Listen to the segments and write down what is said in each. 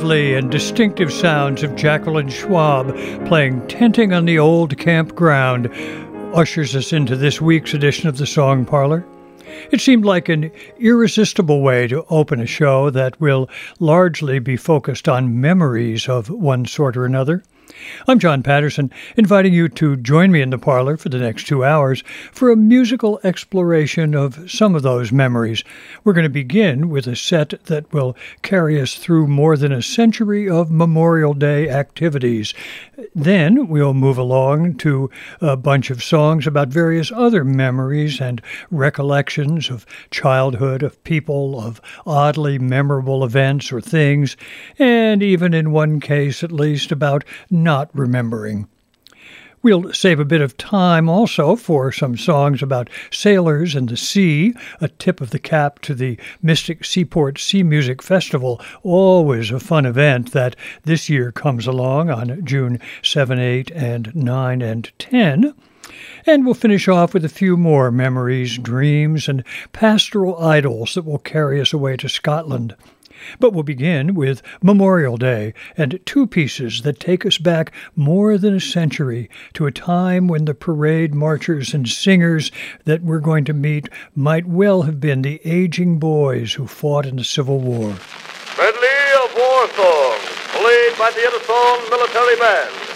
lovely and distinctive sounds of Jacqueline Schwab playing Tenting on the Old Campground ushers us into this week's edition of the Song Parlor. It seemed like an irresistible way to open a show that will largely be focused on memories of one sort or another. I'm John Patterson, inviting you to join me in the parlor for the next two hours for a musical exploration of some of those memories. We're going to begin with a set that will carry us through more than a century of Memorial Day activities. Then we'll move along to a bunch of songs about various other memories and recollections of childhood, of people, of oddly memorable events or things, and even in one case at least about not remembering. We'll save a bit of time also for some songs about sailors and the sea, a tip of the cap to the Mystic Seaport Sea Music Festival, always a fun event that this year comes along on June 7, 8, and 9 and 10. And we'll finish off with a few more memories, dreams, and pastoral idyls that will carry us away to Scotland. But we'll begin with Memorial Day and two pieces that take us back more than a century to a time when the parade marchers and singers that we're going to meet might well have been the aging boys who fought in the Civil War. Medley of War Songs, played by the Edison Military Band.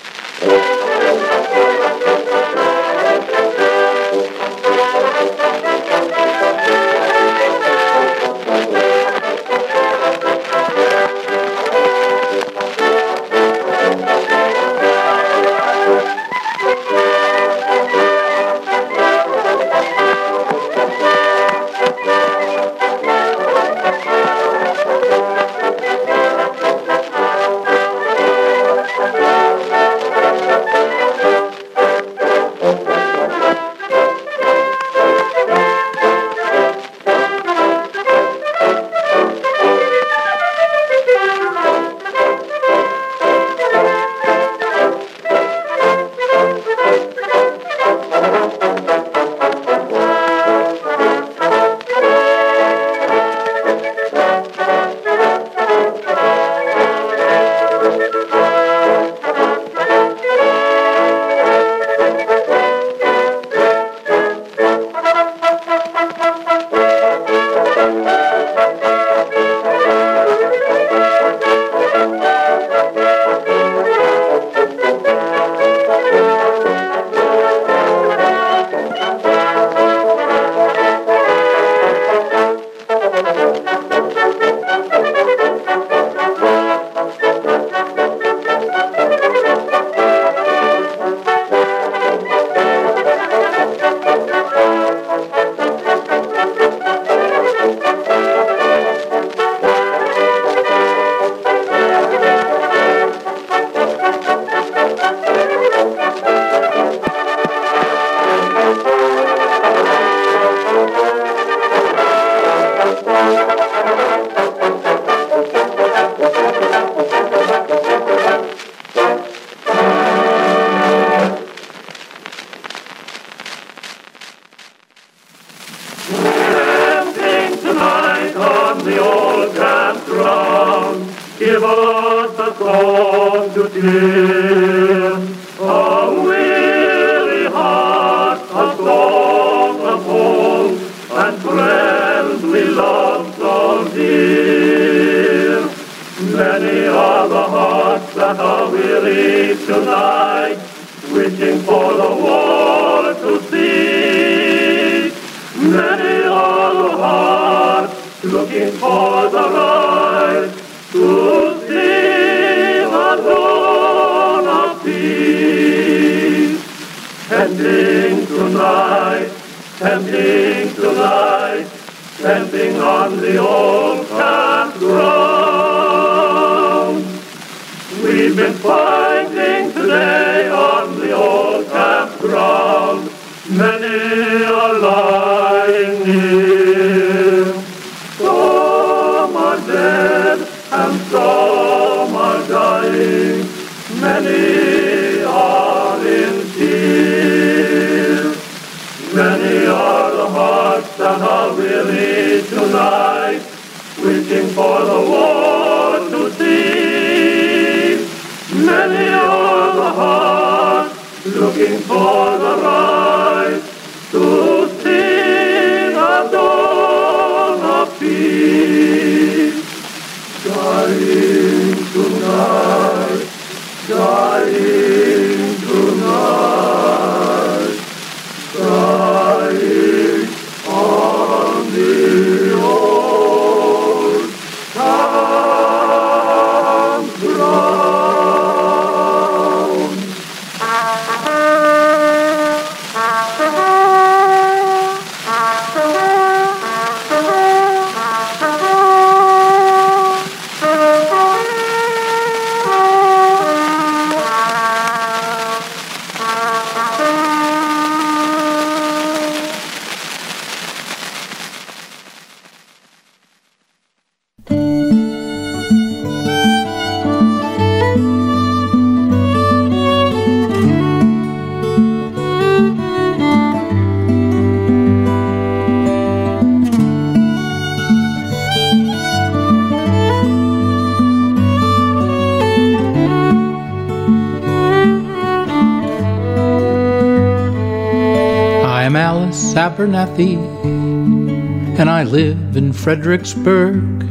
And I live in Fredericksburg,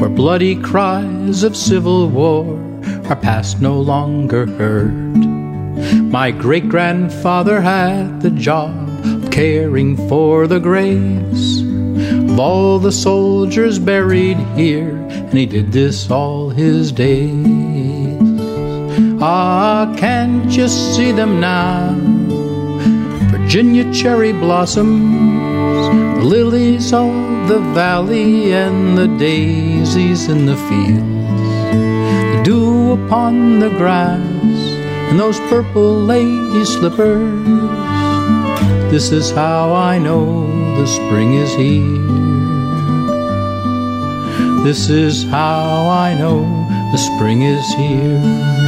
where bloody cries of civil war are past no longer heard. My great grandfather had the job of caring for the graves of all the soldiers buried here, and he did this all his days. Ah, can't you see them now? Virginia cherry blossoms, the lilies of the valley, and the daisies in the fields, the dew upon the grass, and those purple lady slippers. This is how I know the spring is here. This is how I know the spring is here.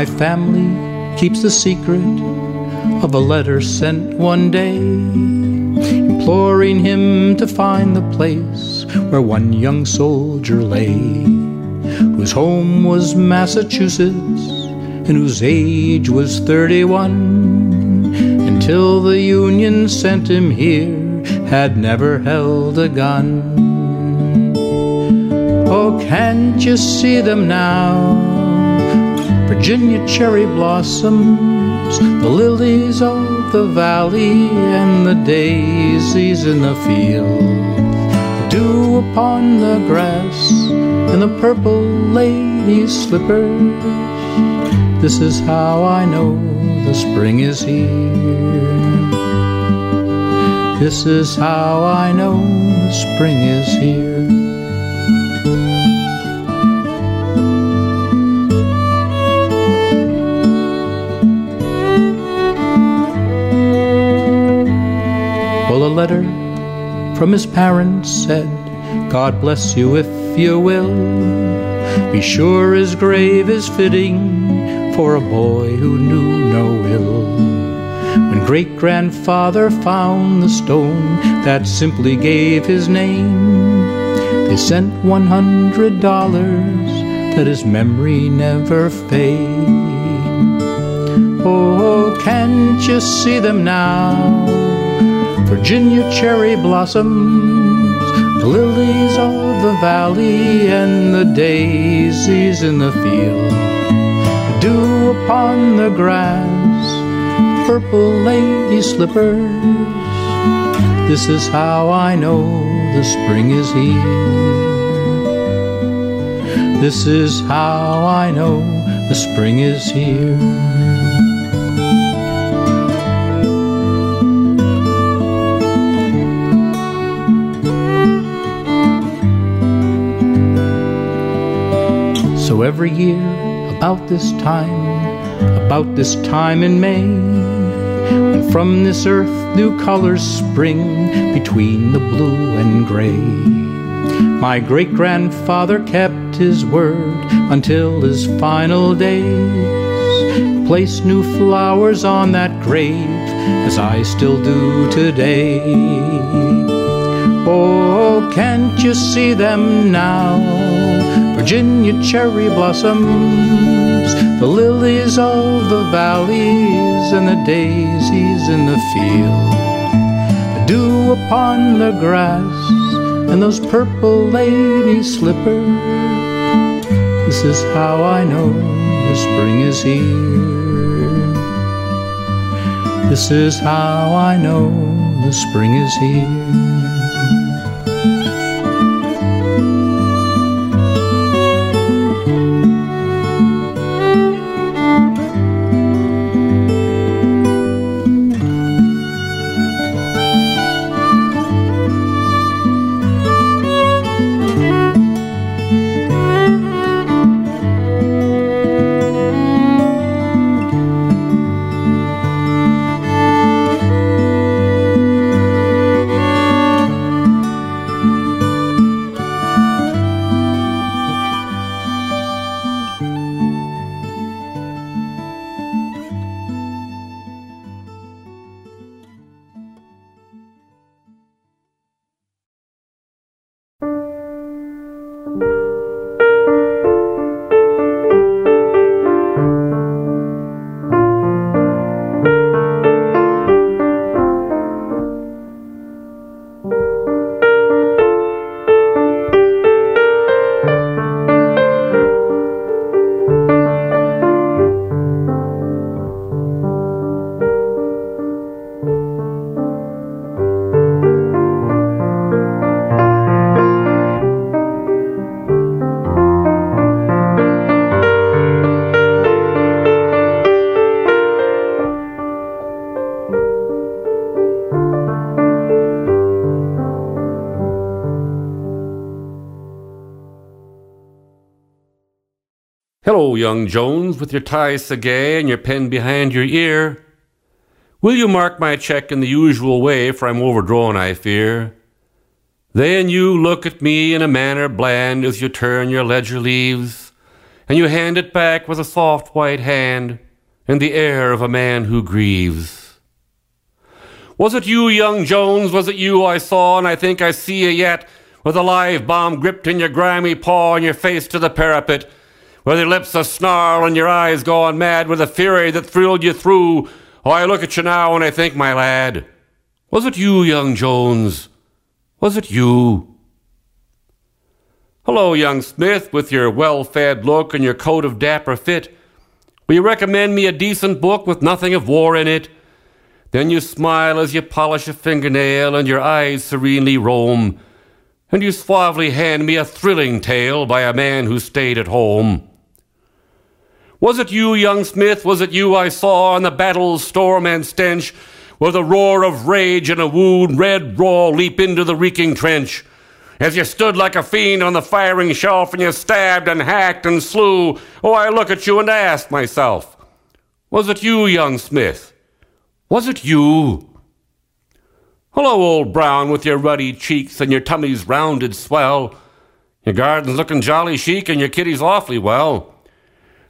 My family keeps the secret of a letter sent one day, imploring him to find the place where one young soldier lay, whose home was Massachusetts and whose age was 31, until the Union sent him here, had never held a gun. Oh, can't you see them now? Virginia cherry blossoms, the lilies of the valley, and the daisies in the field, dew upon the grass, and the purple lady's slippers. This is how I know the spring is here. This is how I know the spring is here. Well, a letter from his parents said, God bless you if you will. Be sure his grave is fitting for a boy who knew no ill. When great grandfather found the stone that simply gave his name, they sent one hundred dollars that his memory never fade. Oh, can't you see them now? Virginia cherry blossoms, the lilies of the valley, and the daisies in the field, dew upon the grass, purple lady slippers. This is how I know the spring is here. This is how I know the spring is here. So every year, about this time, about this time in May, when from this earth new colors spring between the blue and gray, my great grandfather kept his word until his final days. Place new flowers on that grave as I still do today. Oh, can't you see them now? Virginia cherry blossoms, the lilies of the valleys, and the daisies in the field, the dew upon the grass, and those purple lady slippers. This is how I know the spring is here. This is how I know the spring is here. Young Jones, with your tie so gay and your pen behind your ear. Will you mark my check in the usual way, for I'm overdrawn, I fear? Then you look at me in a manner bland as you turn your ledger leaves, and you hand it back with a soft white hand and the air of a man who grieves. Was it you, young Jones? Was it you I saw, and I think I see you yet, with a live bomb gripped in your grimy paw and your face to the parapet? With your lips a snarl and your eyes gone mad with a fury that thrilled you through. Oh, I look at you now and I think, my lad, was it you, young Jones? Was it you? Hello, young Smith, with your well fed look and your coat of dapper fit. Will you recommend me a decent book with nothing of war in it? Then you smile as you polish a fingernail and your eyes serenely roam, and you suavely hand me a thrilling tale by a man who stayed at home. Was it you, young Smith? Was it you I saw in the battle's storm and stench, with a roar of rage and a wound red raw leap into the reeking trench? As you stood like a fiend on the firing shelf and you stabbed and hacked and slew, oh, I look at you and ask myself, was it you, young Smith? Was it you? Hello, old Brown, with your ruddy cheeks and your tummy's rounded swell. Your garden's looking jolly chic and your kitty's awfully well.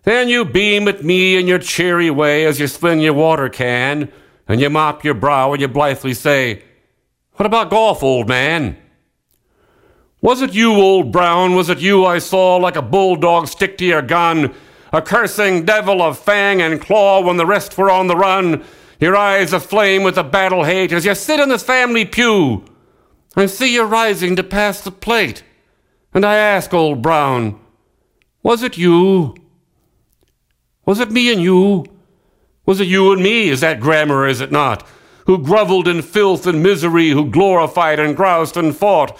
Then you beam at me in your cheery way as you swing your water can, and you mop your brow and you blithely say, What about golf, old man? Was it you, old Brown? Was it you I saw like a bulldog stick to your gun, a cursing devil of fang and claw when the rest were on the run, your eyes aflame with the battle hate as you sit in the family pew? I see you rising to pass the plate, and I ask, old Brown, was it you? Was it me and you? Was it you and me? Is that grammar, is it not? Who grovelled in filth and misery, who glorified and groused and fought?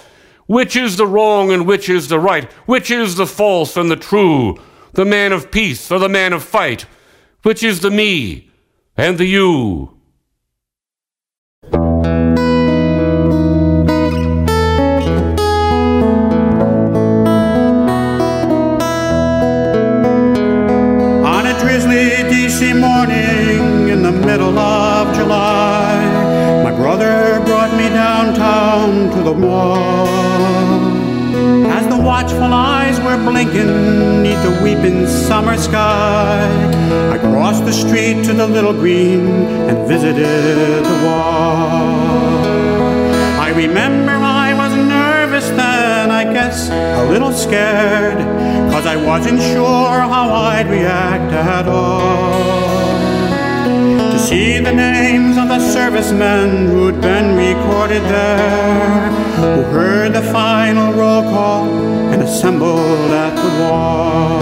Which is the wrong and which is the right? Which is the false and the true? The man of peace or the man of fight? Which is the me and the you? Middle of July, my brother brought me downtown to the mall. As the watchful eyes were blinking neath the weeping summer sky. I crossed the street to the little green and visited the wall. I remember I was nervous then, I guess a little scared, cause I wasn't sure how I'd react at all see the names of the servicemen who'd been recorded there, who heard the final roll call and assembled at the wall.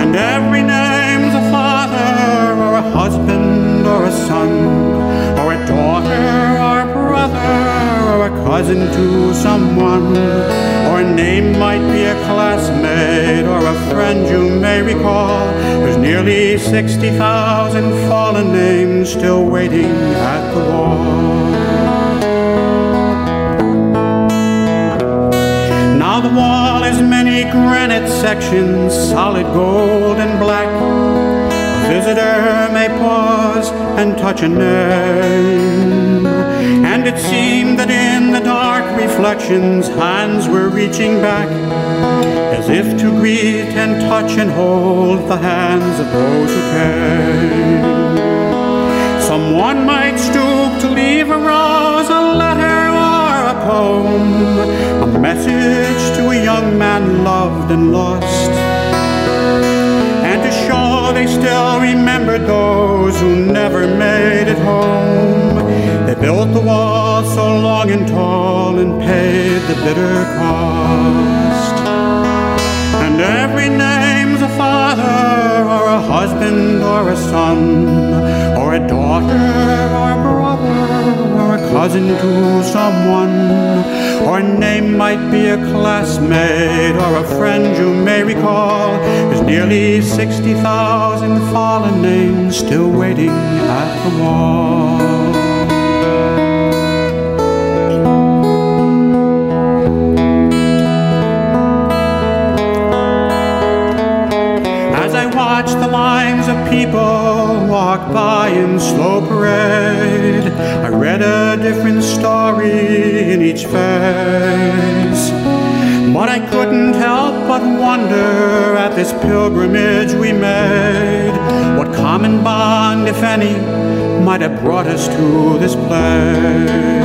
And every name's a father, or a husband, or a son, or a daughter, or a brother, or a cousin to someone, a name might be a classmate, or a friend you may recall. There's nearly 60,000 fallen names still waiting at the wall. Now the wall is many granite sections, solid gold and black. A visitor may pause and touch a name. And it seemed that in the dark reflections, hands were reaching back as if to greet and touch and hold the hands of those who came. Someone might stoop to leave a rose, a letter, or a poem, a message to a young man loved and lost. And to show they still remembered those who never made it home. They built the wall so long and tall and paid the bitter cost. And every name's a father, or a husband, or a son, or a daughter, or a brother, or a cousin to someone, or a name might be a classmate, or a friend you may recall. There's nearly 60,000 fallen names still waiting at the wall. Watch the lines of people walk by in slow parade. I read a different story in each face. But I couldn't help but wonder at this pilgrimage we made. What common bond, if any, might have brought us to this place?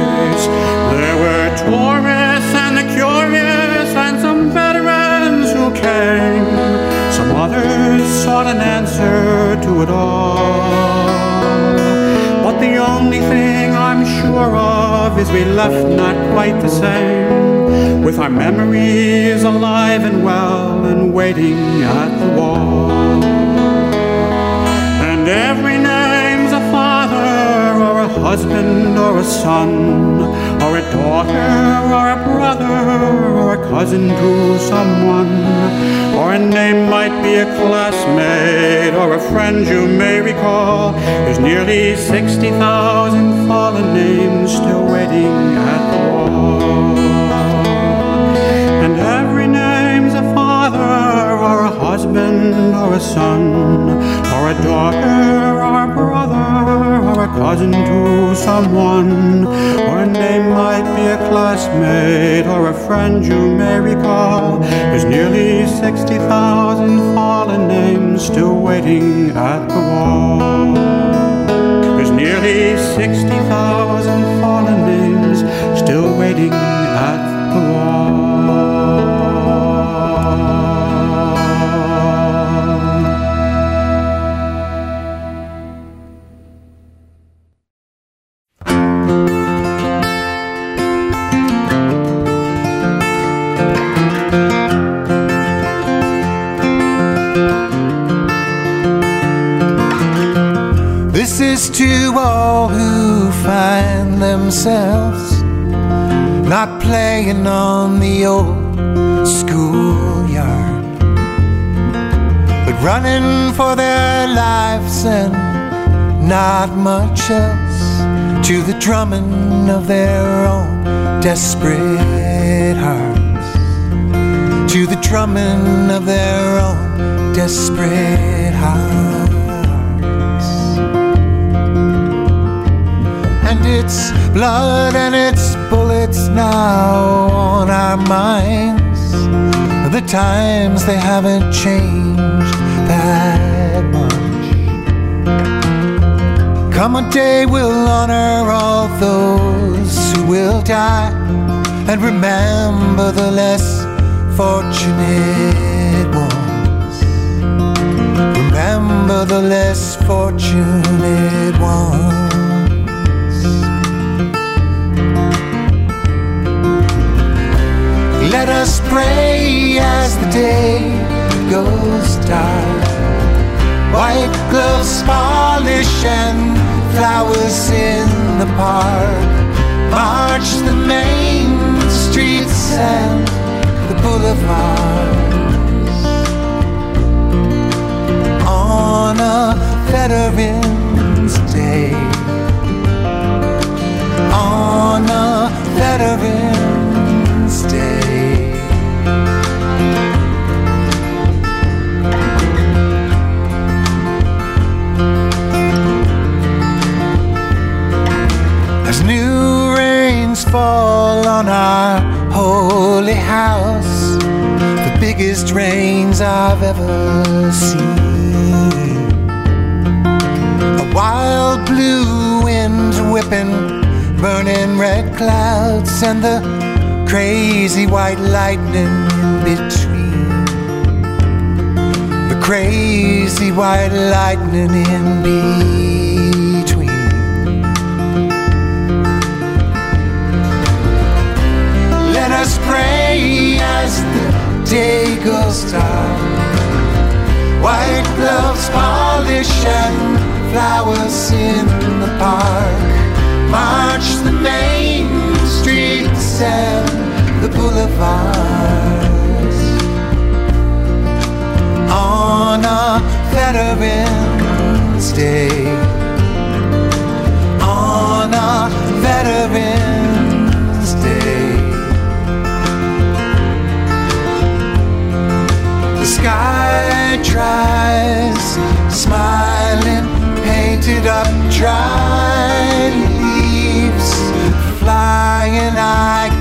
Sought an answer to it all. But the only thing I'm sure of is we left not quite the same, with our memories alive and well and waiting at the wall. Husband or a son or a daughter or a brother or a cousin to someone or a name might be a classmate or a friend you may recall. There's nearly 60,000 fallen names still waiting at the wall. And every name's a father or a husband or a son or a daughter or a brother or a cousin to someone or a name might be a classmate or a friend you may recall. There's nearly 60,000 fallen names still waiting at the wall. There's nearly 60,000 for their lives and not much else to the drumming of their own desperate hearts, to the drumming of their own desperate hearts. and it's blood and it's bullets now on our minds. the times they haven't changed Come a day we'll honor all those who will die and remember the less fortunate ones. Remember the less fortunate ones. Let us pray as the day goes dark. White gloves polish and flowers in the park. March the main streets and the boulevards. On a Veterans Day. On a Veterans New rains fall on our holy house, the biggest rains I've ever seen. A wild blue wind whipping, burning red clouds, and the crazy white lightning in between. The crazy white lightning in between. White gloves polish and flowers in the park. March the main streets and the boulevards. On a Veterans Day. On a Veterans sky tries, smiling, painted up dry leaves, flying. I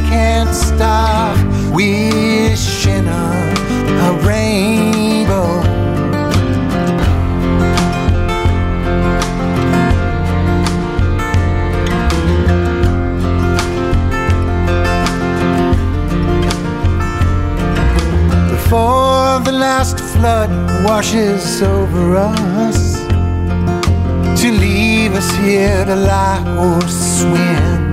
last flood washes over us to leave us here to lie or swim.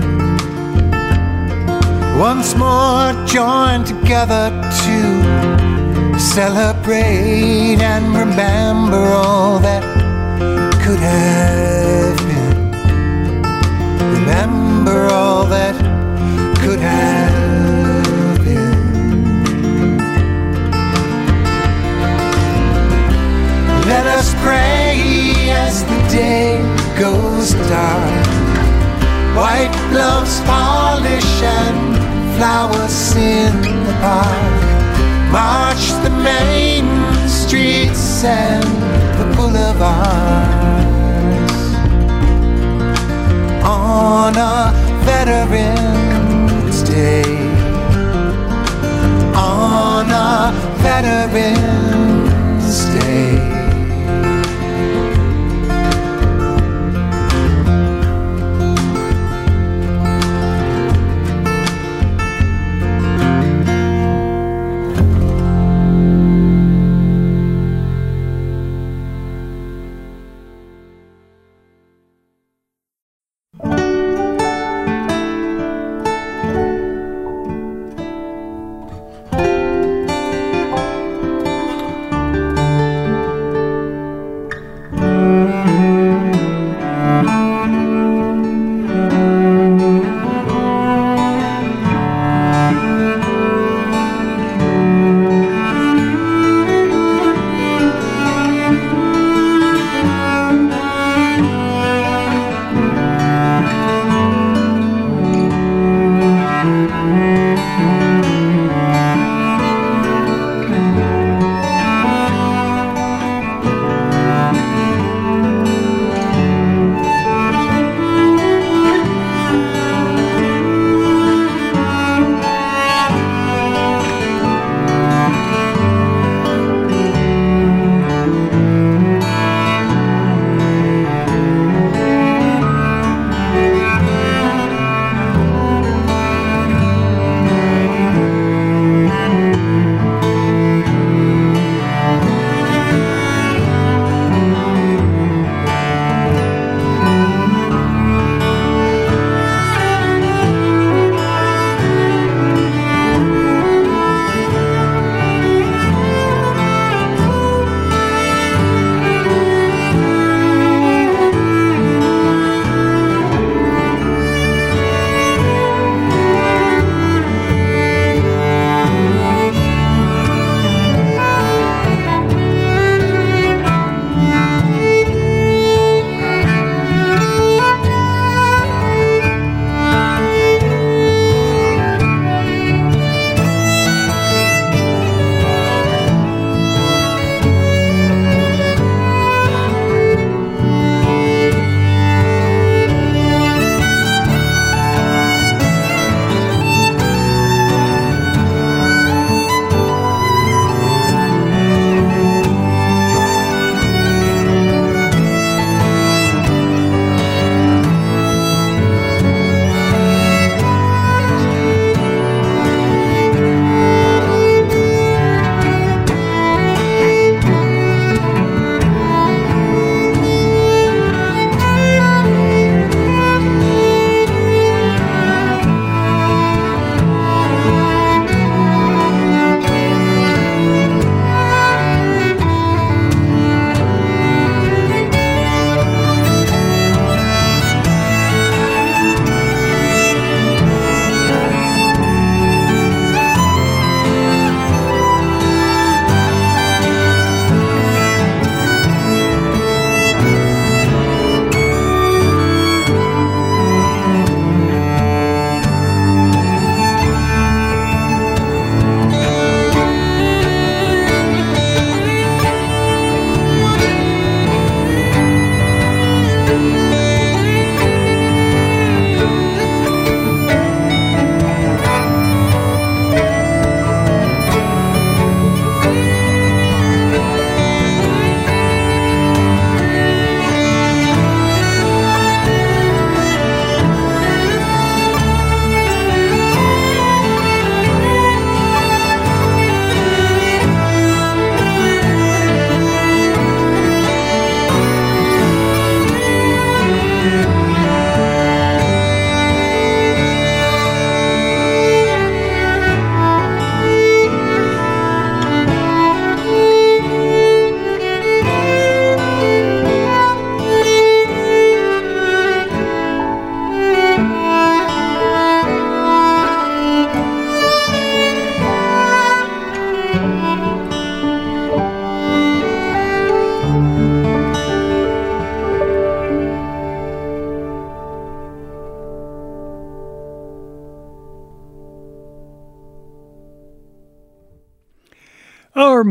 Once more join together to celebrate and remember all that could have been. Remember all that could have Let us pray as the day goes dark. White gloves polish and flowers in the park. March the main streets and the boulevards. On a Veterans Day. On a Veterans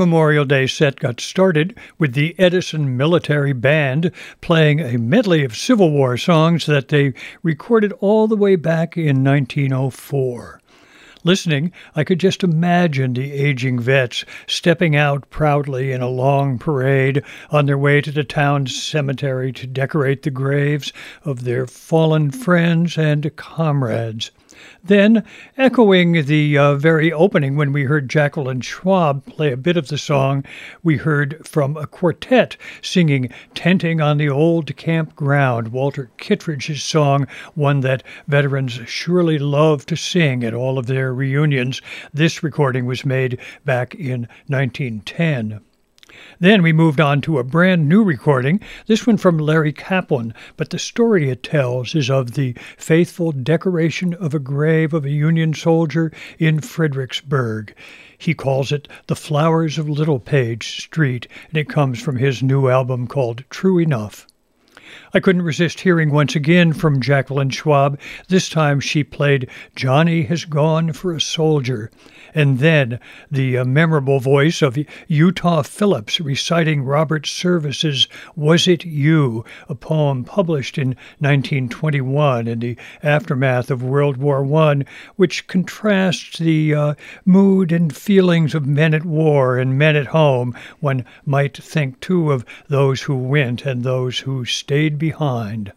Memorial Day set got started with the Edison Military Band playing a medley of Civil War songs that they recorded all the way back in 1904. Listening, I could just imagine the aging vets stepping out proudly in a long parade on their way to the town cemetery to decorate the graves of their fallen friends and comrades. Then, echoing the uh, very opening when we heard Jacqueline Schwab play a bit of the song, we heard from a quartet singing Tenting on the Old Campground, Walter Kittredge's song, one that veterans surely love to sing at all of their reunions. This recording was made back in 1910. Then we moved on to a brand new recording, this one from Larry Kaplan, but the story it tells is of the faithful decoration of a grave of a Union soldier in Fredericksburg. He calls it The Flowers of Littlepage Street, and it comes from his new album called True Enough. I couldn't resist hearing once again from Jacqueline Schwab. This time she played Johnny Has Gone for a Soldier and then the uh, memorable voice of Utah Phillips reciting Robert Service's Was It You, a poem published in 1921 in the aftermath of World War I, which contrasts the uh, mood and feelings of men at war and men at home. One might think, too, of those who went and those who stayed behind.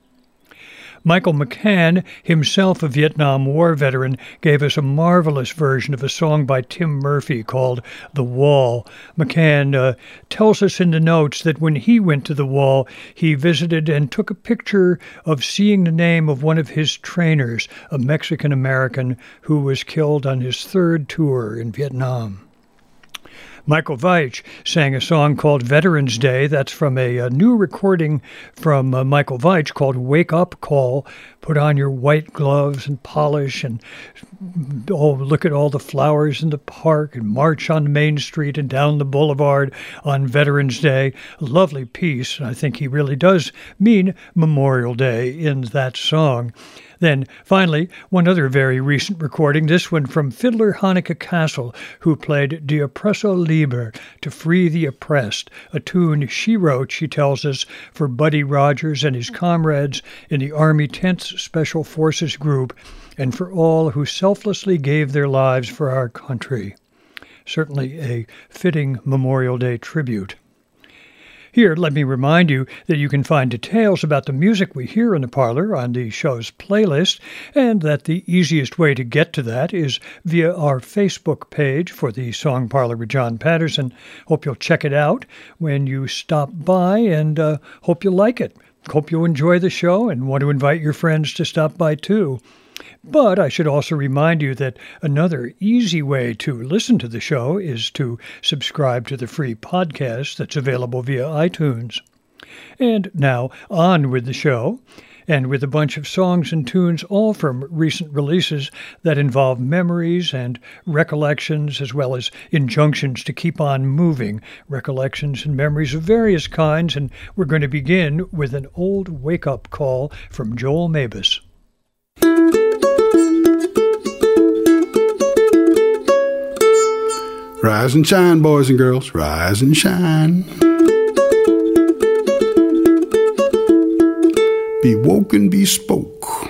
Michael McCann, himself a Vietnam War veteran, gave us a marvelous version of a song by Tim Murphy called The Wall. McCann uh, tells us in the notes that when he went to the wall, he visited and took a picture of seeing the name of one of his trainers, a Mexican American who was killed on his third tour in Vietnam. Michael Veitch sang a song called Veterans Day. That's from a, a new recording from uh, Michael Veitch called Wake Up Call. Put on your white gloves and polish and oh, look at all the flowers in the park and march on Main Street and down the boulevard on Veterans Day. A lovely piece. I think he really does mean Memorial Day in that song. Then, finally, one other very recent recording, this one from fiddler Hanneke Cassel, who played De Oppresso Liber, To Free the Oppressed, a tune she wrote, she tells us, for Buddy Rogers and his comrades in the Army 10th Special Forces Group, and for all who selflessly gave their lives for our country. Certainly a fitting Memorial Day tribute. Here, let me remind you that you can find details about the music we hear in the parlor on the show's playlist, and that the easiest way to get to that is via our Facebook page for the Song Parlor with John Patterson. Hope you'll check it out when you stop by, and uh, hope you like it. Hope you enjoy the show and want to invite your friends to stop by too. But I should also remind you that another easy way to listen to the show is to subscribe to the free podcast that's available via iTunes. And now, on with the show, and with a bunch of songs and tunes, all from recent releases that involve memories and recollections, as well as injunctions to keep on moving, recollections and memories of various kinds. And we're going to begin with an old wake up call from Joel Mabus. Rise and shine, boys and girls, rise and shine. Be woke and be spoke.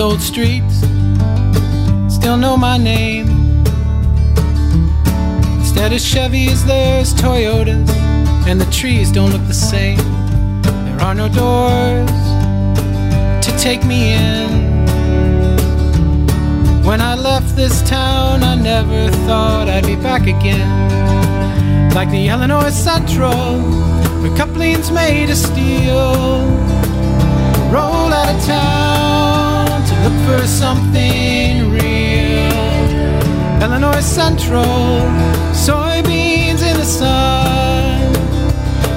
Old streets still know my name? Instead of Chevys, there's Toyotas, and the trees don't look the same. There are no doors to take me in. When I left this town, I never thought I'd be back again. Like the Illinois Central, where coupling's made of steel. Roll out of town to look for something real. Illinois Central, soybeans in the sun.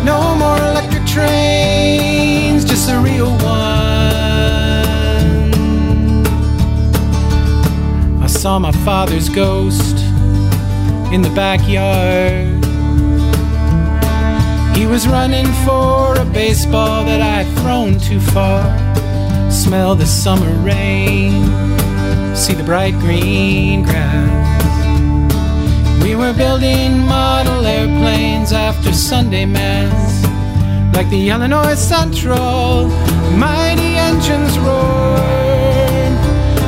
No more electric trains, just a real one. I saw my father's ghost in the backyard. He was running for a baseball that I'd thrown too far. Smell the summer rain, see the bright green grass. We were building model airplanes after Sunday Mass. Like the Illinois Central, mighty engines roar.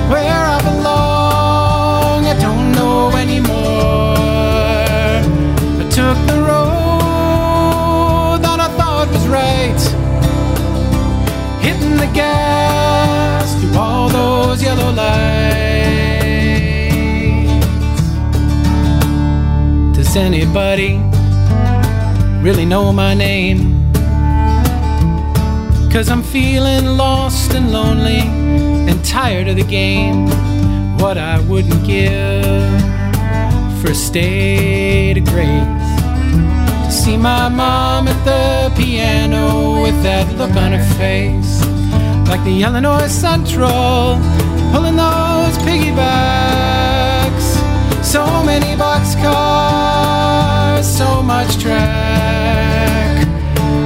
Where I belong, I don't know anymore. I took the road that I thought was right, hitting the gas all those yellow lights. Does anybody really know my name? Cause I'm feeling lost and lonely and tired of the game. What I wouldn't give for a state of grace. To see my mom at the piano with that look on her face. Like the Illinois Central, pulling those piggybacks. So many boxcars, so much track.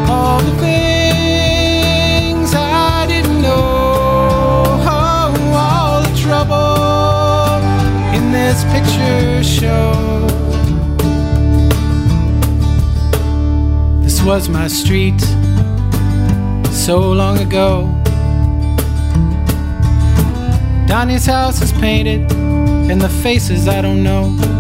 All the things I didn't know. Oh, all the trouble in this picture show. This was my street so long ago. Donnie's house is painted, and the faces I don't know.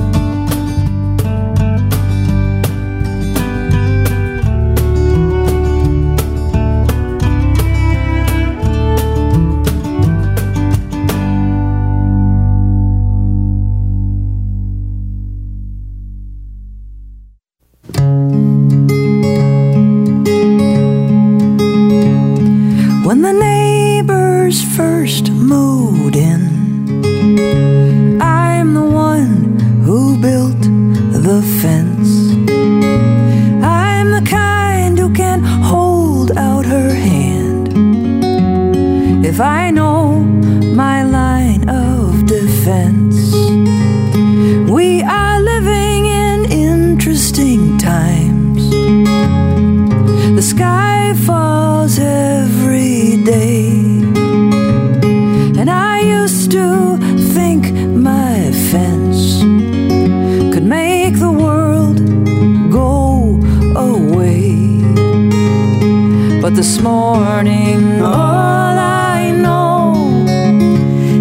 This morning, all I know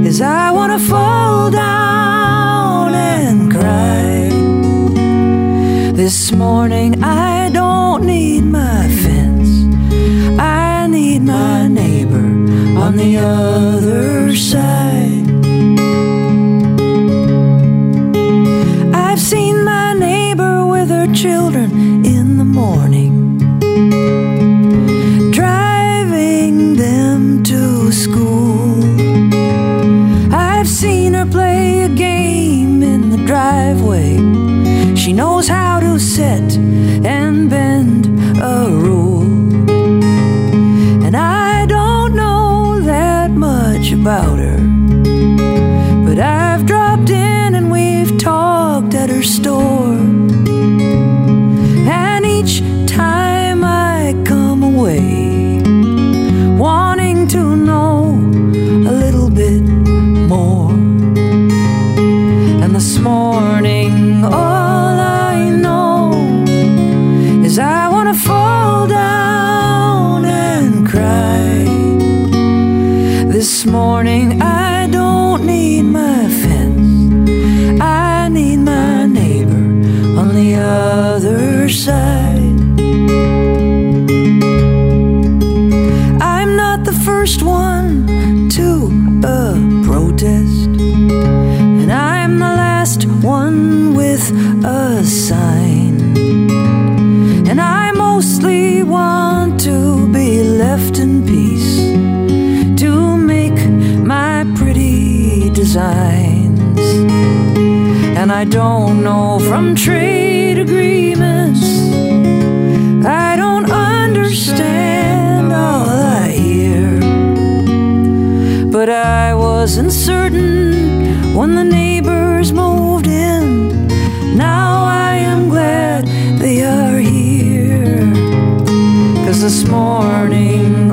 is I want to fall down and cry. This morning, I don't need my fence. I need my neighbor on the other side. I don't know from trade agreements. I don't understand all I hear. But I wasn't certain when the neighbors moved in. Now I am glad they are here. Cause this morning,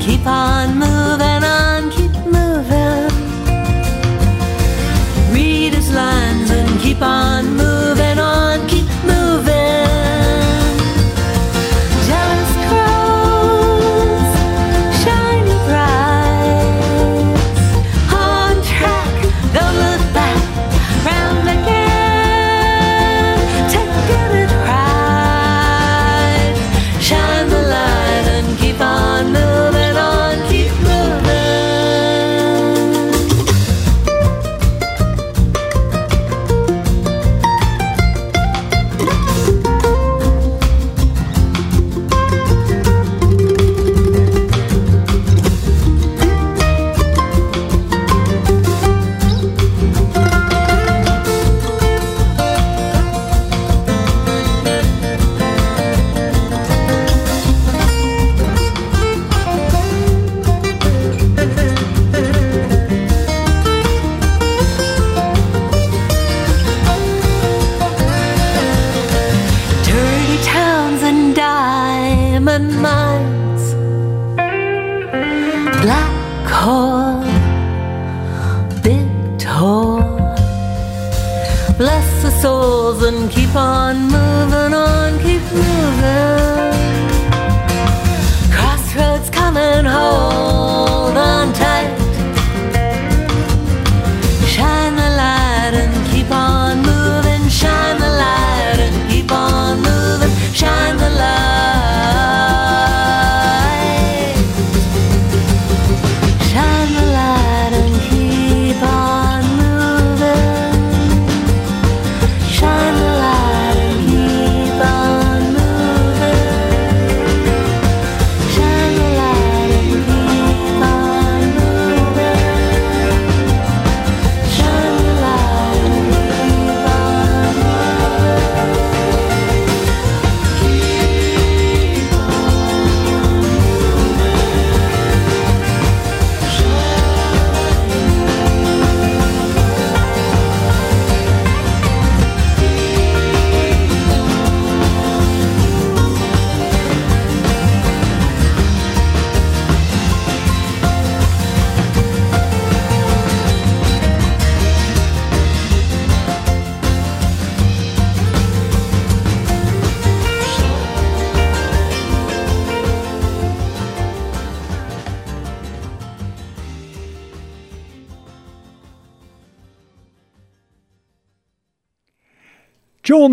keep on moving on, keep moving. Read his lines and keep on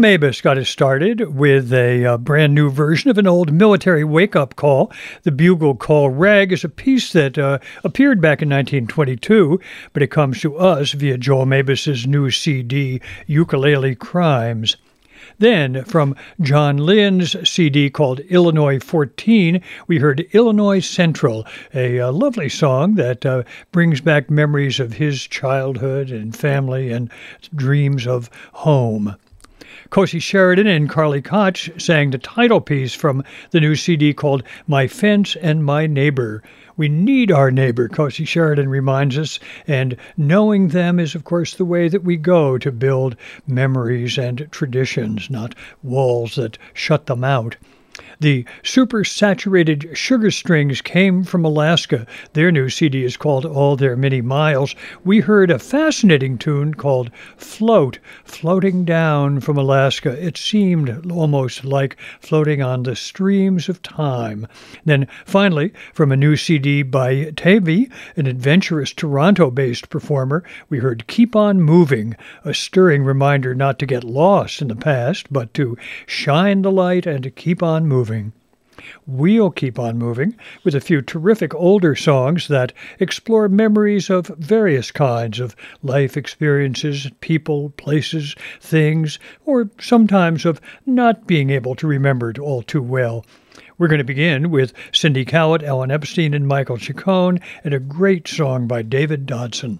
Mabus got us started with a uh, brand new version of an old military wake up call. The Bugle Call Rag is a piece that uh, appeared back in 1922, but it comes to us via Joel Mabus's new CD, Ukulele Crimes. Then, from John Lynn's CD called Illinois 14, we heard Illinois Central, a, a uh, lovely song that uh, brings back memories of his childhood and family and dreams of home. Cosy Sheridan and Carly Koch sang the title piece from the new CD called My Fence and My Neighbor. We need our neighbor, Cosy Sheridan reminds us, and knowing them is, of course, the way that we go to build memories and traditions, not walls that shut them out. The supersaturated sugar strings came from Alaska. Their new CD is called All Their Many Miles. We heard a fascinating tune called Float, floating down from Alaska. It seemed almost like floating on the streams of time. Then finally, from a new CD by Tavi, an adventurous Toronto based performer, we heard Keep On Moving, a stirring reminder not to get lost in the past, but to shine the light and to keep on moving. We'll keep on moving with a few terrific older songs that explore memories of various kinds of life experiences, people, places, things, or sometimes of not being able to remember it all too well. We're going to begin with Cindy Kallet, Ellen Epstein, and Michael Cicone, and a great song by David Dodson.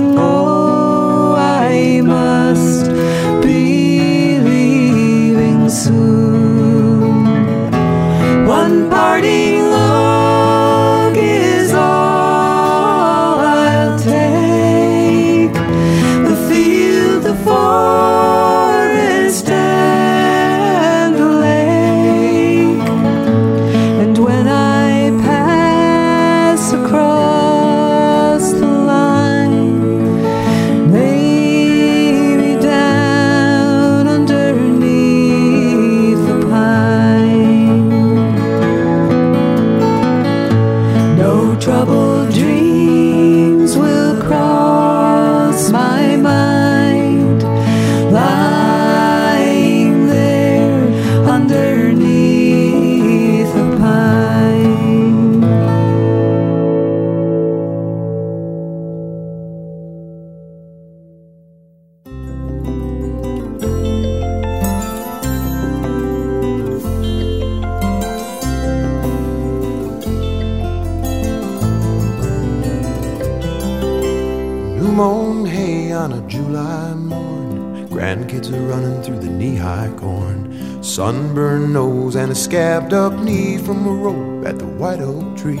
scabbed up knee from a rope at the white oak tree.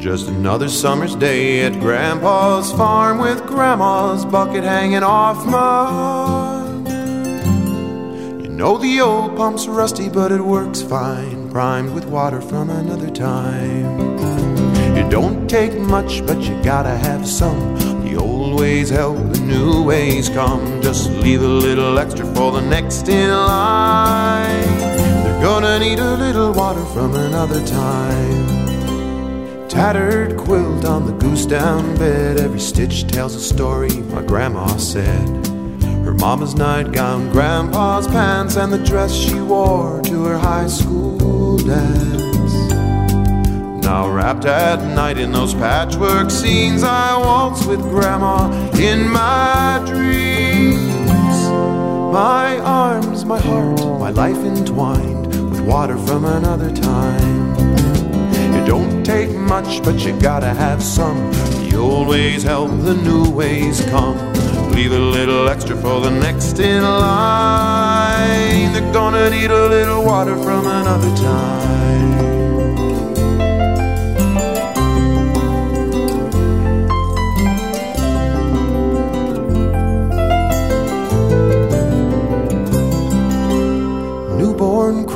Just another summer's day at Grandpa's farm with Grandma's bucket hanging off mud. You know the old pump's rusty, but it works fine, primed with water from another time. It don't take much, but you gotta have some. The old ways help, the new ways come. Just leave a little extra for the next in line. Gonna need a little water from another time. Tattered quilt on the goose down bed. Every stitch tells a story, my grandma said. Her mama's nightgown, grandpa's pants, and the dress she wore to her high school dance. Now, wrapped at night in those patchwork scenes, I waltz with grandma in my dreams. My arms, my heart, my life entwined water from another time. It don't take much, but you gotta have some. The old ways help, the new ways come. Leave a little extra for the next in line. They're gonna need a little water from another time.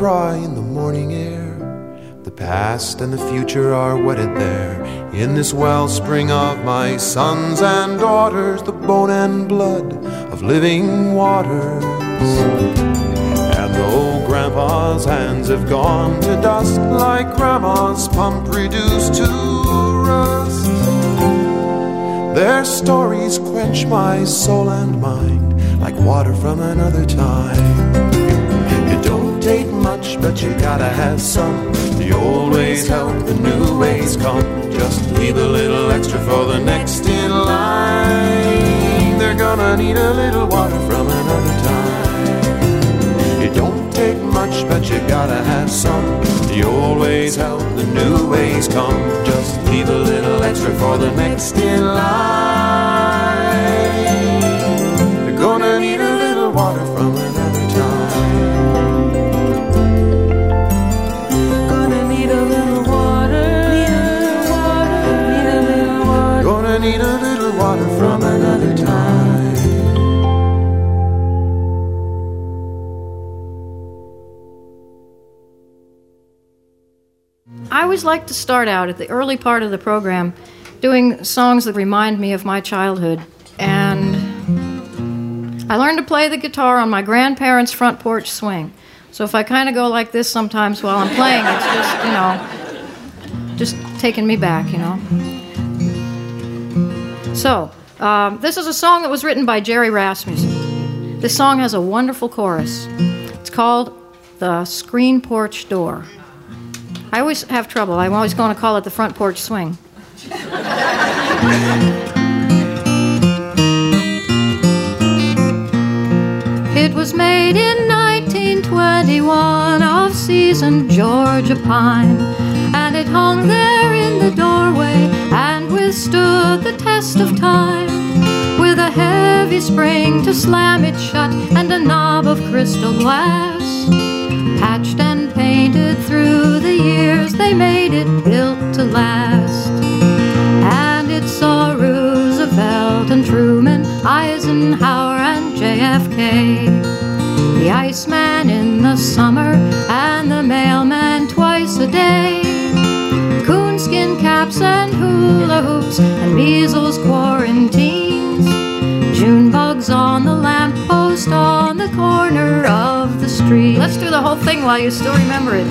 Cry in the morning air. The past and the future are wedded there. In this wellspring of my sons and daughters, the bone and blood of living waters. And though Grandpa's hands have gone to dust, like Grandma's pump reduced to rust, their stories quench my soul and mind like water from another time. Much, but you gotta have some. The old ways help, the new ways come. Just leave a little extra for the next in line. They're gonna need a little water from another time. It don't take much, but you gotta have some. The old ways help, the new ways come. Just leave a little extra for the next in line. Like to start out at the early part of the program doing songs that remind me of my childhood. And I learned to play the guitar on my grandparents' front porch swing. So if I kind of go like this sometimes while I'm playing, it's just, you know, just taking me back, you know. So, um, this is a song that was written by Jerry Rasmussen. This song has a wonderful chorus. It's called The Screen Porch Door. I always have trouble. I'm always going to call it the front porch swing. It was made in 1921 of seasoned Georgia pine, and it hung there in the doorway and withstood the test of time. With a heavy spring to slam it shut and a knob of crystal glass. Patched and painted through the years, they made it built to last. And it saw Roosevelt and Truman, Eisenhower and JFK. The Iceman in the summer and the mailman twice a day. Coonskin caps and hula hoops and measles quarantines. June bugs on the on the corner of the street. Let's do the whole thing while you still remember it.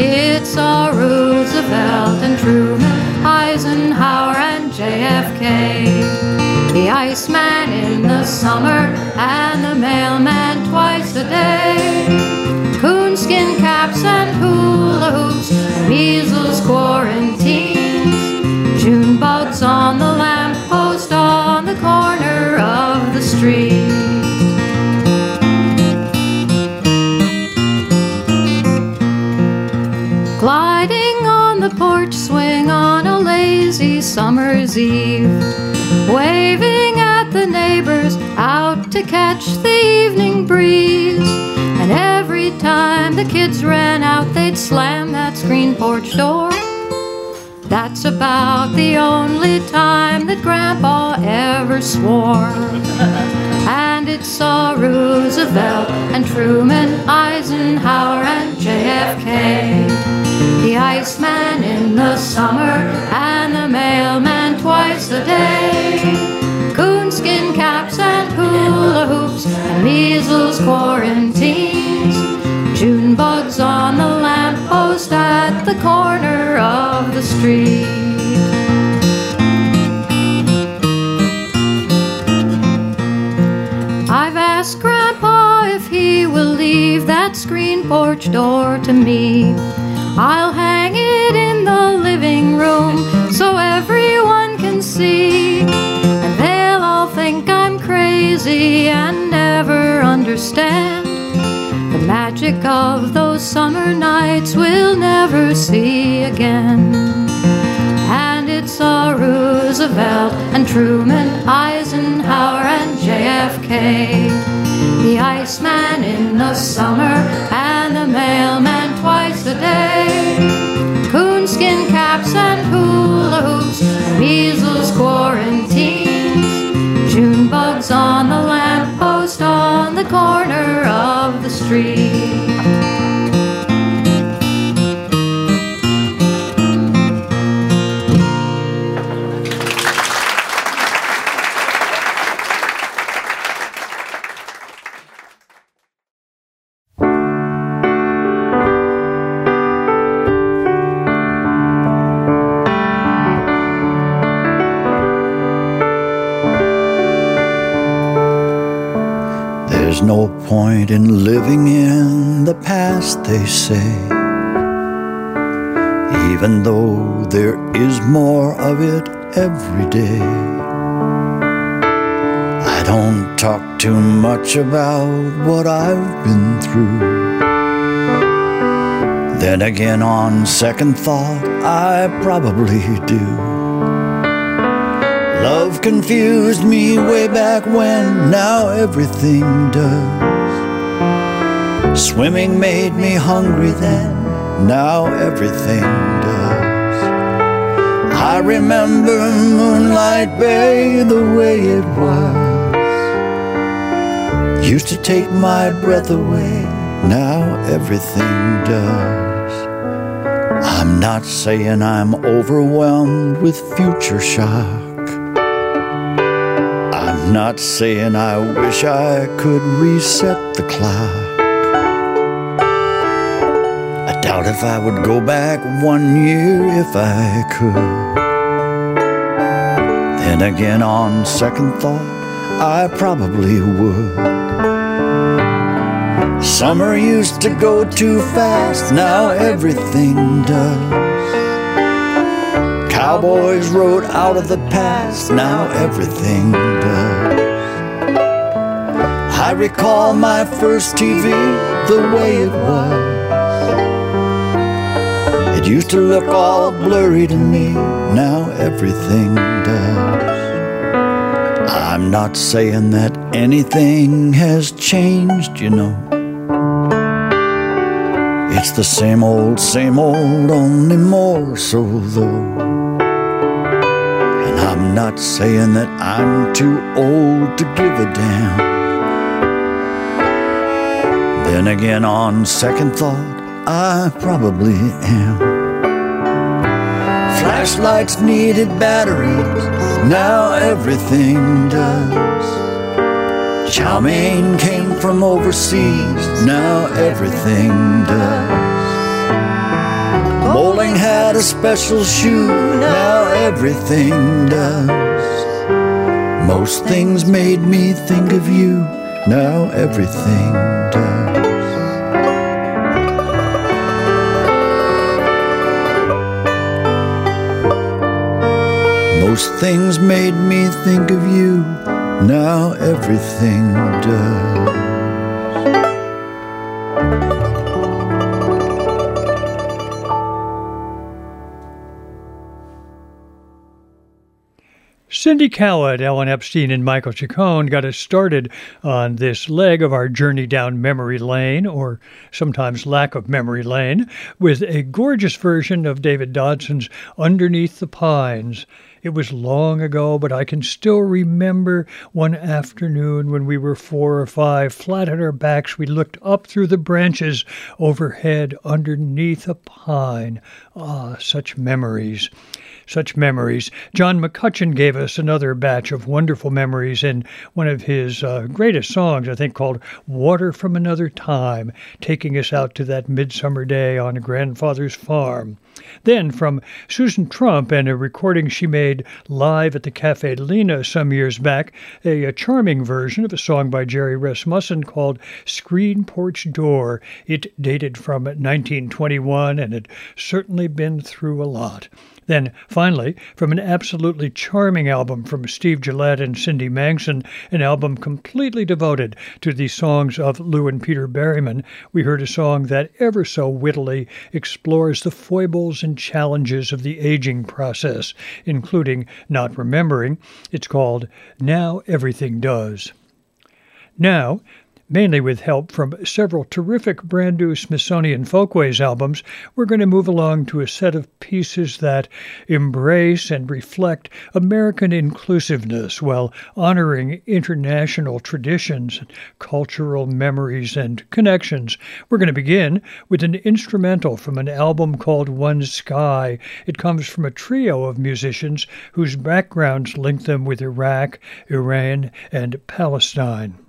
It's our Roosevelt and Truman, Eisenhower and JFK. The Iceman in the summer and the mailman twice a day. Coonskin caps and hula hoops, measles quarantines. June bugs on the lamppost on the corner of the street. Summer's eve. Waving at the neighbors out to catch the evening breeze. And every time the kids ran out, they'd slam that screen porch door. That's about the only time that Grandpa ever swore. And it saw Roosevelt and Truman, Eisenhower and JFK. The Iceman in the summer and the mailman twice a day. Coonskin caps and hula hoops and measles quarantines. June bugs on the lamppost at the corner of the street. I've asked Grandpa if he will leave that screen porch door to me. I'll hang it in the living room so everyone can see. And they'll all think I'm crazy and never understand. The magic of those summer nights we'll never see again. And it's a Roosevelt and Truman, Eisenhower and JFK. The Iceman in the summer and the mailman Coonskin caps and hula hoops measles quarantines. June bugs on the lamppost on the corner of the street. Say. Even though there is more of it every day. I don't talk too much about what I've been through. Then again, on second thought, I probably do. Love confused me way back when, now everything does. Swimming made me hungry then, now everything does. I remember Moonlight Bay the way it was. Used to take my breath away, now everything does. I'm not saying I'm overwhelmed with future shock. I'm not saying I wish I could reset the clock. Doubt if I would go back one year if I could. Then again, on second thought, I probably would. Summer used to go too fast, now everything does. Cowboys rode out of the past, now everything does. I recall my first TV the way it was. It used to look all blurry to me, now everything does. I'm not saying that anything has changed, you know. It's the same old, same old, only more so though. And I'm not saying that I'm too old to give a damn. Then again, on second thought, I probably am. Flashlights needed batteries, now everything does. Chow mein came from overseas, now everything does. Bowling had a special shoe, now everything does. Most things made me think of you, now everything Most things made me think of you, now everything does. Cindy Kallet, Ellen Epstein, and Michael Cicone got us started on this leg of our journey down memory lane, or sometimes lack of memory lane, with a gorgeous version of David Dodson's Underneath the Pines. It was long ago, but I can still remember one afternoon when we were four or five, flat on our backs. We looked up through the branches overhead underneath a pine. Ah, such memories such memories. John McCutcheon gave us another batch of wonderful memories in one of his uh, greatest songs, I think, called Water from Another Time, taking us out to that midsummer day on grandfather's farm. Then, from Susan Trump and a recording she made live at the Cafe Lena some years back, a, a charming version of a song by Jerry Rasmussen called Screen Porch Door. It dated from 1921 and had certainly been through a lot. Then, finally, from an absolutely charming album from Steve Gillette and Cindy Mangsen, an album completely devoted to the songs of Lou and Peter Berryman, we heard a song that ever so wittily explores the foibles and challenges of the aging process, including not remembering. It's called Now Everything Does. Now, mainly with help from several terrific brand new Smithsonian Folkways albums, we're going to move along to a set of pieces that embrace and reflect American inclusiveness while honoring international traditions, cultural memories, and connections. We're going to begin with an instrumental from an album called One Sky. It comes from a trio of musicians whose backgrounds link them with Iraq, Iran, and Palestine.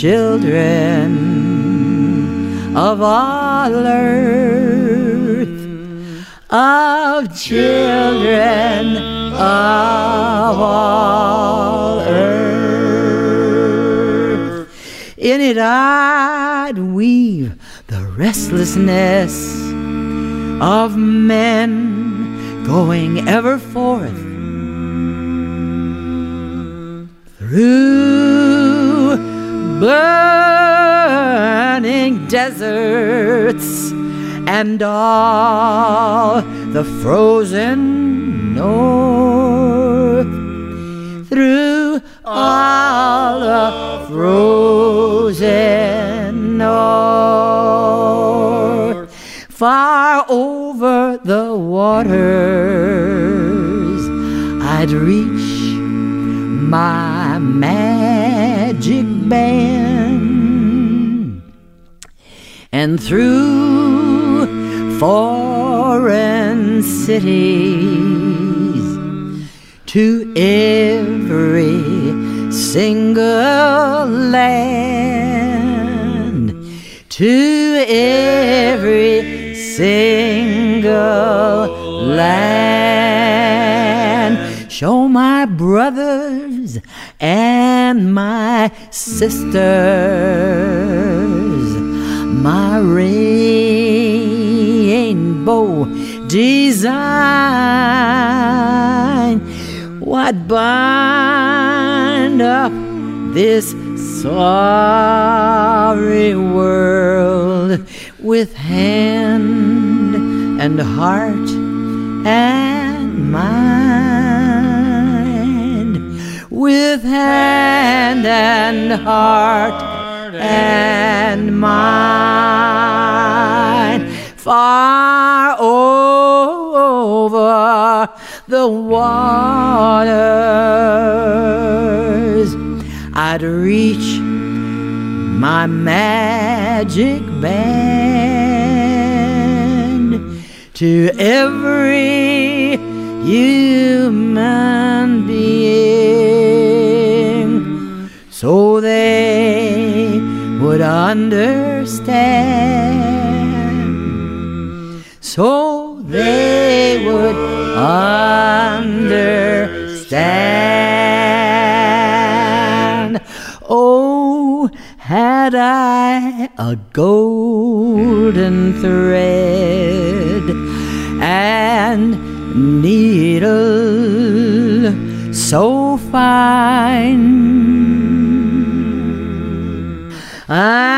Children of all earth, of children of all earth. In it, I'd weave the restlessness of men going ever and all the frozen the waters. I'd reach my magic band to every human being so they would understand. So they would understand. Oh had I a golden thread and needle so fine I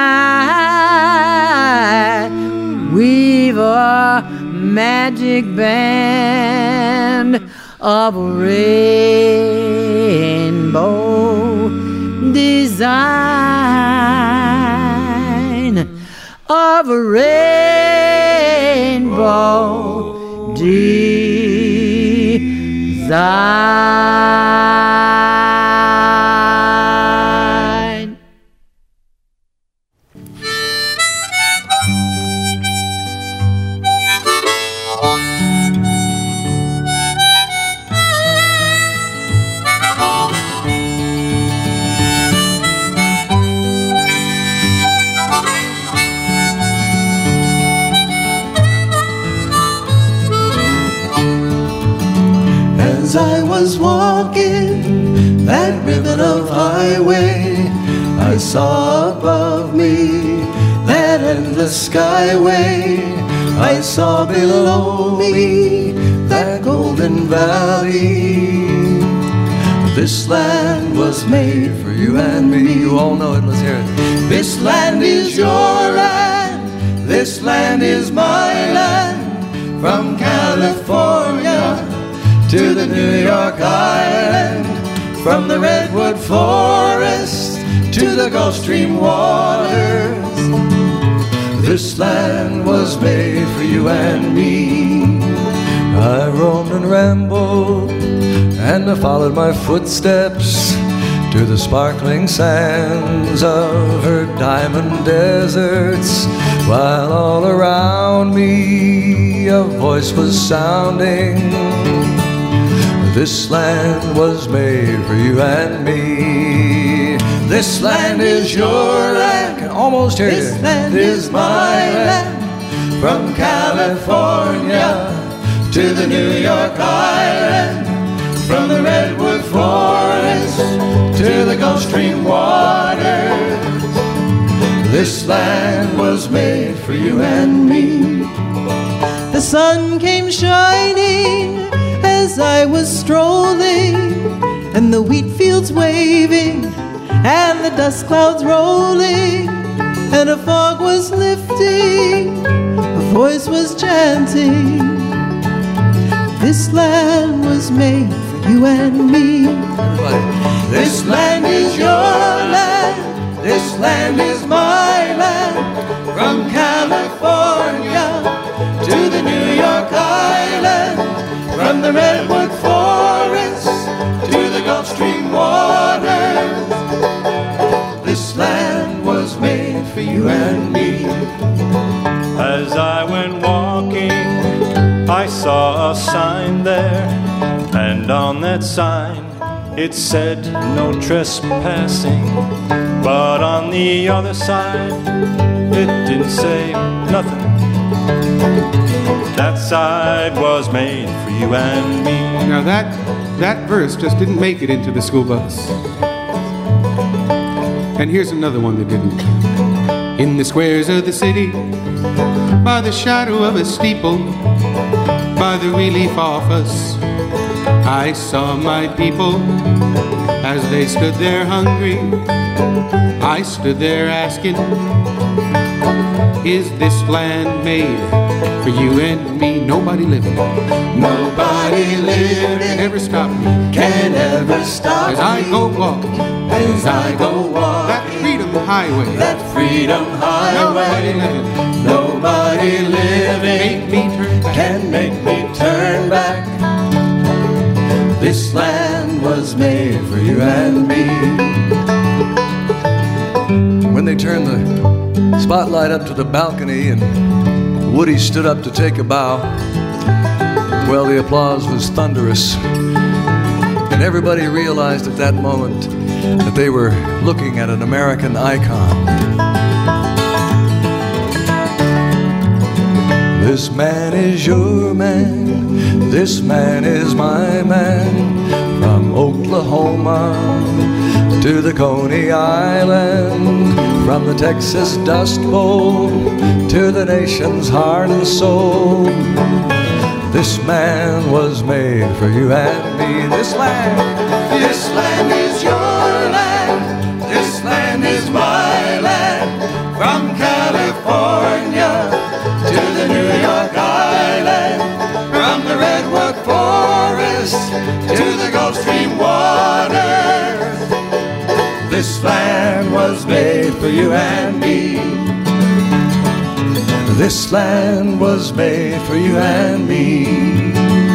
magic band of rainbow design of rainbow design. Saw above me that endless skyway. I saw below me that golden valley. This land was made for you and me. You all know it, let's hear it. This land is your land. This land is my land. From California to the New York Island. From the Redwood Forest to the Gulf Stream waters. This land was made for you and me. I roamed and rambled, and I followed my footsteps to the sparkling sands of her diamond deserts, while all around me a voice was sounding. This land was made for you and me. This land is your land. Can almost hear this you. land is my land. From California to the New York Island. From the Redwood Forest to the Gulf Stream waters. This land was made for you and me. The sun came shining as I was strolling, and the wheat fields waving, and the dust clouds rolling, and a fog was lifting, a voice was chanting. This land was made for you and me. This land is your land. This land is my land. From California to the New York Island. From the Redwood Forest Stream waters. This land was made for you and me. As I went walking, I saw a sign there, and on that sign it said no trespassing. But on the other side, it didn't say nothing. That side was made for you and me. Now that that verse just didn't make it into the school bus. And here's another one that didn't. In the squares of the city, by the shadow of a steeple, by the relief office, I saw my people as they stood there hungry. I stood there asking, Is this land made for you and me? Nobody living. Nobody living can ever stop me. can ever stop me As I go walking, As I go walking that freedom highway. that freedom highway, Nobody living. Nobody Make living me turn back. can make me turn back. This land was made for you and me. When they turned the spotlight up to the balcony and Woody stood up to take a bow, well, the applause was thunderous. And everybody realized at that moment that they were looking at an American icon. This man is your man, this man is my man, from Oklahoma to the Coney Island, from the Texas Dust Bowl to the nation's heart and soul. This man was made for you and me. This land, this land is your made for you and me. This land was made for you and me.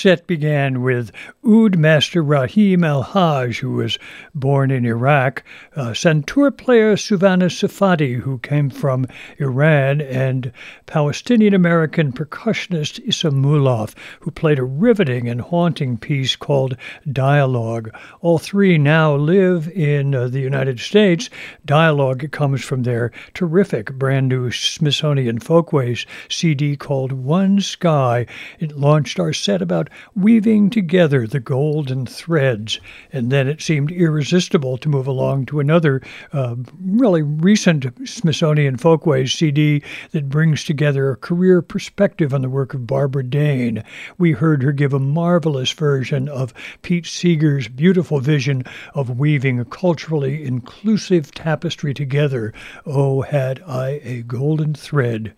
Set began with Oud Master Rahim AlHaj, who was born in Iraq, uh, Santur player Sourena Sefati, who came from Iran, and Palestinian American percussionist Issa Malluf, who played a riveting and haunting piece called Dialogue. All three now live in uh, the United States. Dialogue comes from their terrific brand new Smithsonian Folkways CD called One Sky. It launched our set about weaving together the golden threads, and then it seemed irresistible to move along to another uh, really recent Smithsonian Folkways CD that brings together a career perspective on the work of Barbara Dane. We heard her give a marvelous version of Pete Seeger's beautiful vision of weaving a culturally inclusive tapestry together. Oh, had I a golden thread.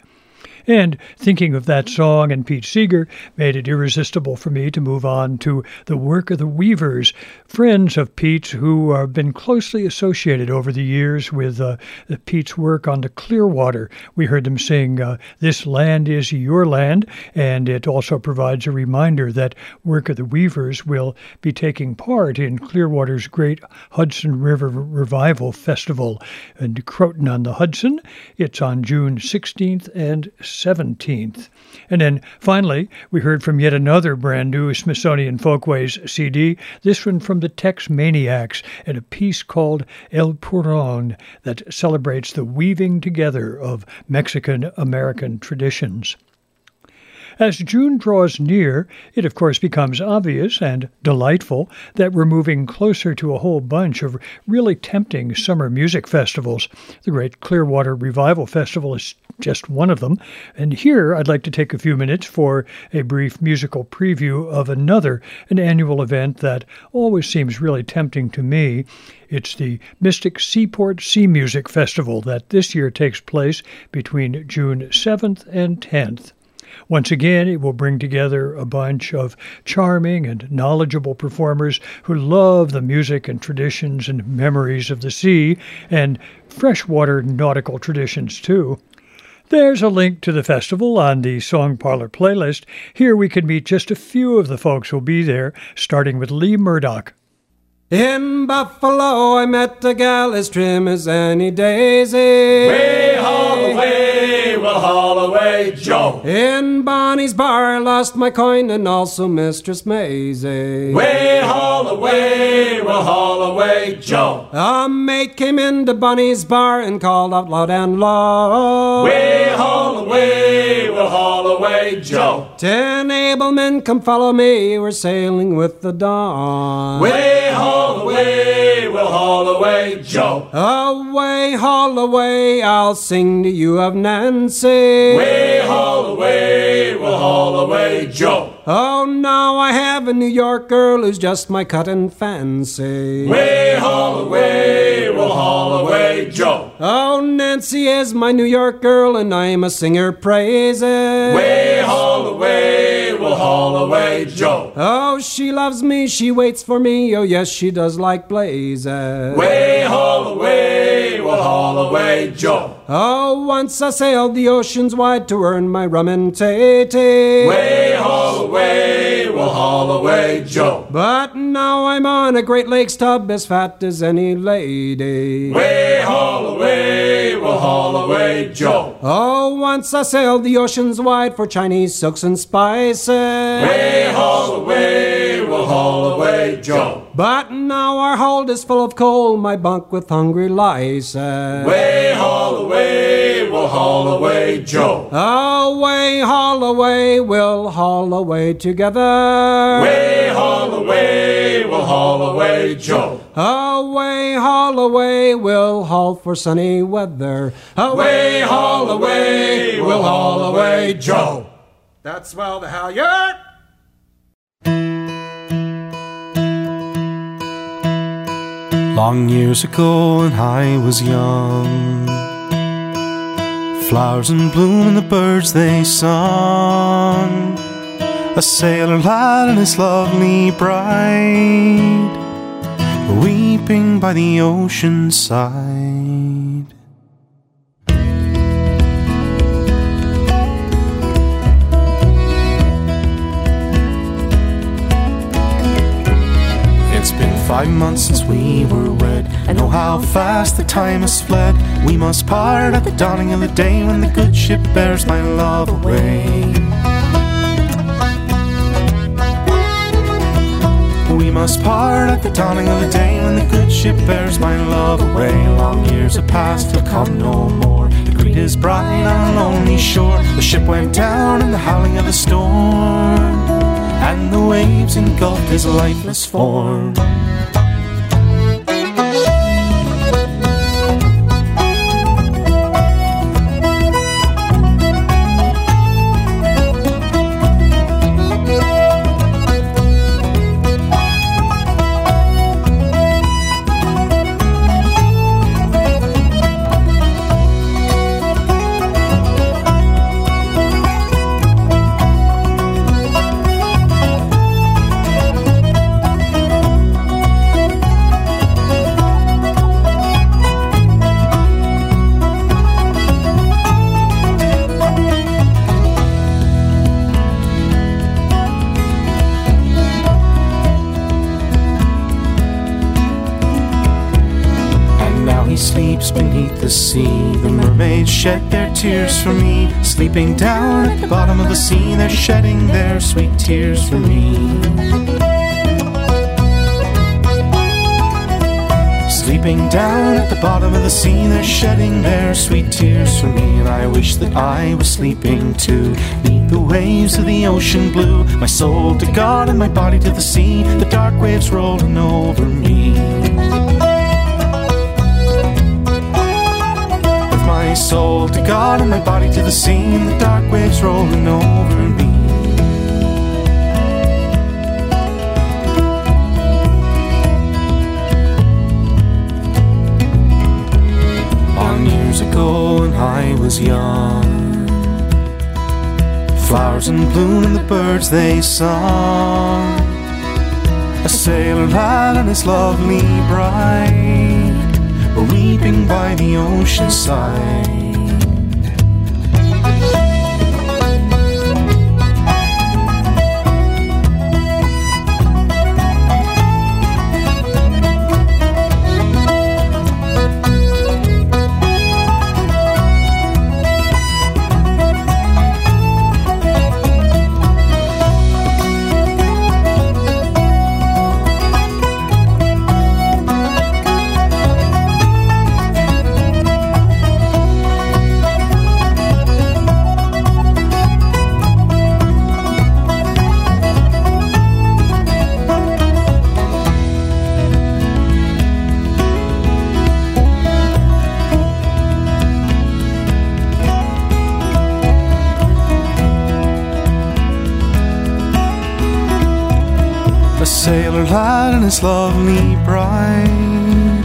And thinking of that song and Pete Seeger made it irresistible for me to move on to the work of the Weavers, friends of Pete's who have been closely associated over the years with uh, Pete's work on the Clearwater. We heard them sing uh, This Land is Your Land, and it also provides a reminder that Work of the Weavers will be taking part in Clearwater's great Hudson River Revival Festival in Croton on the Hudson. It's on June 16th and 17th. And then finally, we heard from yet another brand new Smithsonian Folkways CD, this one from the Texmaniacs, and a piece called El Puron that celebrates the weaving together of Mexican American traditions. As June draws near, it of course becomes obvious and delightful that we're moving closer to a whole bunch of really tempting summer music festivals. The Great Clearwater Revival Festival is just one of them. And here I'd like to take a few minutes for a brief musical preview of another, an annual event that always seems really tempting to me. It's the Mystic Seaport Sea Music Festival that this year takes place between June 7th and 10th. Once again, it will bring together a bunch of charming and knowledgeable performers who love the music and traditions and memories of the sea and freshwater nautical traditions, too. There's a link to the festival on the Song Parlor playlist. Here we can meet just a few of the folks who'll be there, starting with Lee Murdoch. In Buffalo, I met a gal as trim as any daisy. Way Holloway, well Holloway Joe. In Bonnie's bar, I lost my coin and also Mistress Maisie. Way Holloway, well Holloway Joe. A mate came into Bonnie's bar and called out loud and low. Way Holloway, well Holloway Joe. Ten able men come follow me, we're sailing with the dawn. Way Holloway, well Holloway Joe. Away, Holloway, I'll sing to you of Nancy. Way Holloway, well Holloway Joe. Oh, now I have a New York girl who's just my cut and fancy. Way Holloway, well Holloway Joe. Oh, Nancy is my New York girl, and I'm a singer praising. Way Holloway, well Holloway Joe. Oh, she loves me, she waits for me. Oh, yes, she does like blazing. Way Holloway, haul away Joe. Oh, once I sailed the oceans wide to earn my rum and tatey. Way Holloway, haul away Joe. But now I'm on a Great Lakes tub as fat as any lady. we'll haul away, Joe. Oh, once I sailed the oceans wide for Chinese silks and spices. we'll haul away, Joe. But now our hold is full of coal, my bunk with hungry lice. Way Holloway, well Holloway Joe. Away, Holloway, we'll haul away together. Way Holloway, well away, Joe. Away, Holloway, we'll haul for sunny weather. Away Holloway, we'll haul away Joe. That's well the halyard. Long years ago when I was young, flowers in bloom and the birds they sung. A sailor lad and his lovely bride, weeping by the ocean side. It's been five months since we were wed and oh how fast the time has fled. We must part at the dawning of the day when the good ship bears my love away. We must part at the dawning of the day when the good ship bears my love away. Long years have passed, he'll come no more. The greet is bride on a lonely shore. The ship went down in the howling of the storm, and the waves engulfed his lifeless form. Beneath the sea. The mermaids shed their tears for me. Sleeping down at the bottom of the sea, they're shedding their sweet tears for me. Sleeping down at the bottom of the sea, they're shedding their sweet tears for me. And I wish that I was sleeping too. Neath the waves of the ocean blue, my soul to God and my body to the sea, the dark waves rolling over me. My soul to God and my body to the sea, and the dark waves rolling over me. Long years ago when I was young, flowers in bloom and the birds they sung. A sailor lad and his lovely bride weeping by the ocean side. Lad and his lovely bride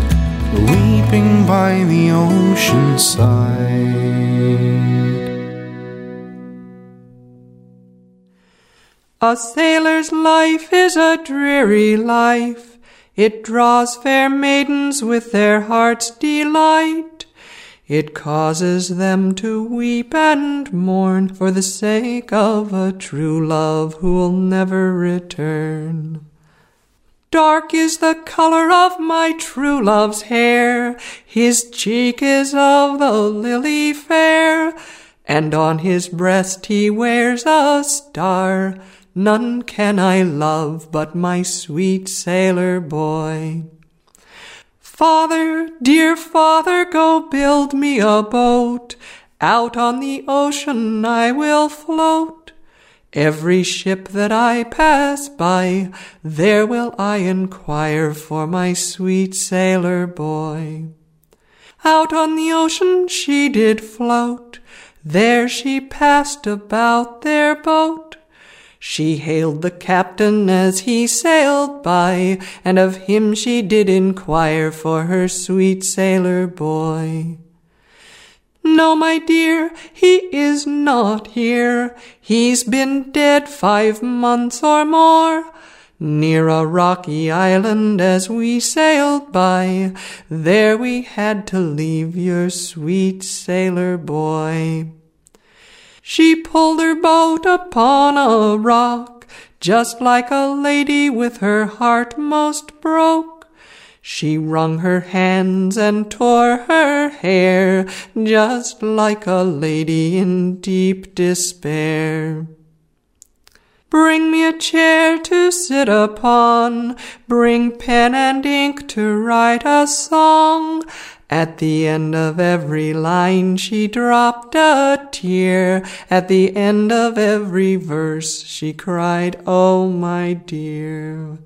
weeping by the ocean side. A sailor's life is a dreary life. It draws fair maidens with their heart's delight. It causes them to weep and mourn for the sake of a true love who'll never return. Dark is the color of my true love's hair, his cheek is of the lily fair, and on his breast he wears a star. None can I love but my sweet sailor boy. Father, dear father, go build me a boat. Out on the ocean I will float. Every ship that I pass by, there will I inquire for my sweet sailor boy. Out on the ocean she did float, there she passed about their boat. She hailed the captain as he sailed by, and of him she did inquire for her sweet sailor boy. No, my dear, he is not here. He's been dead five months or more. Near a rocky island as we sailed by, there we had to leave your sweet sailor boy. She pulled her boat upon a rock, just like a lady with her heart most broke. She wrung her hands and tore her hair, just like a lady in deep despair. Bring me a chair to sit upon, bring pen and ink to write a song. At the end of every line she dropped a tear. At the end of every verse she cried, Oh, my dear.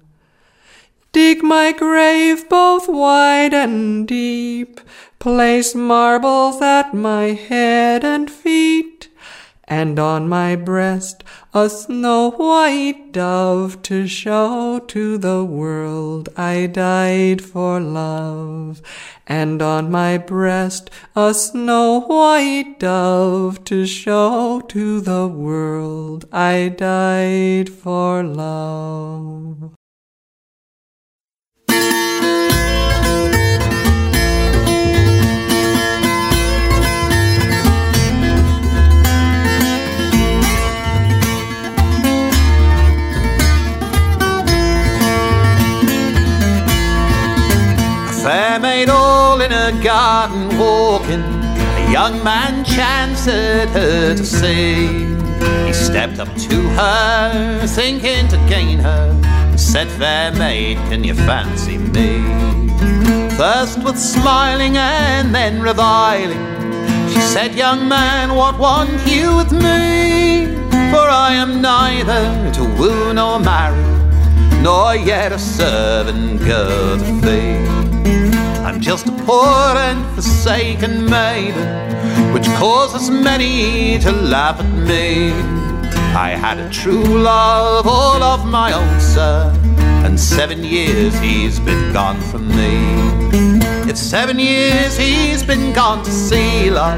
Dig my grave both wide and deep, place marbles at my head and feet, and on my breast a snow white dove to show to the world I died for love. And on my breast a snow white dove to show to the world I died for love. Fair maid all in a garden walking. A young man chanced her to see. He stepped up to her, thinking to gain her, and said, Fair maid, can you fancy me? First with smiling and then reviling, she said, Young man, what want you with me? For I am neither to woo nor marry, nor yet a servant girl to feed. I'm just a poor and forsaken maiden, which causes many to laugh at me. I had a true love all of my own, sir, and seven years he's been gone from me. If seven years he's been gone to sea, love,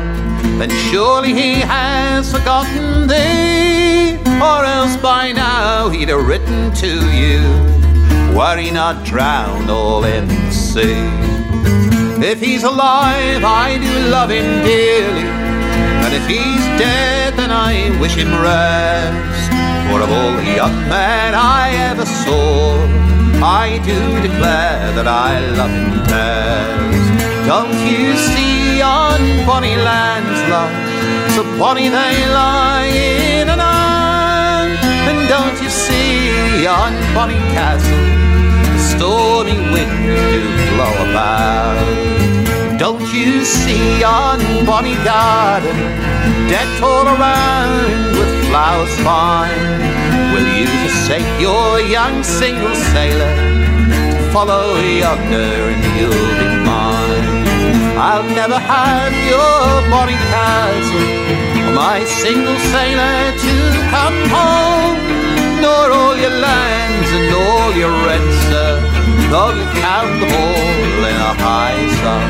then surely he has forgotten thee, or else by now he'd have written to you, he not drowned all in the sea. If he's alive, I do love him dearly. And if he's dead, then I wish him rest. For of all the young men I ever saw, I do declare that I love him best. Don't you see on bonny lands, love, so bonny they lie in and out? And don't you see on bonny castles, stormy winds do blow about. Don't you see on bonny garden, decked all around with flowers fine? Will you forsake your young single sailor to follow yonder and you'll be mine? I'll never have your bonny castle my single sailor to come home, nor all your lands and all your rents, sir, though you count them all in a high sum.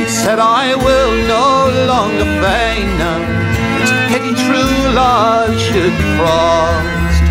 He said, I will no longer feign now. It's pity true love should be crossed.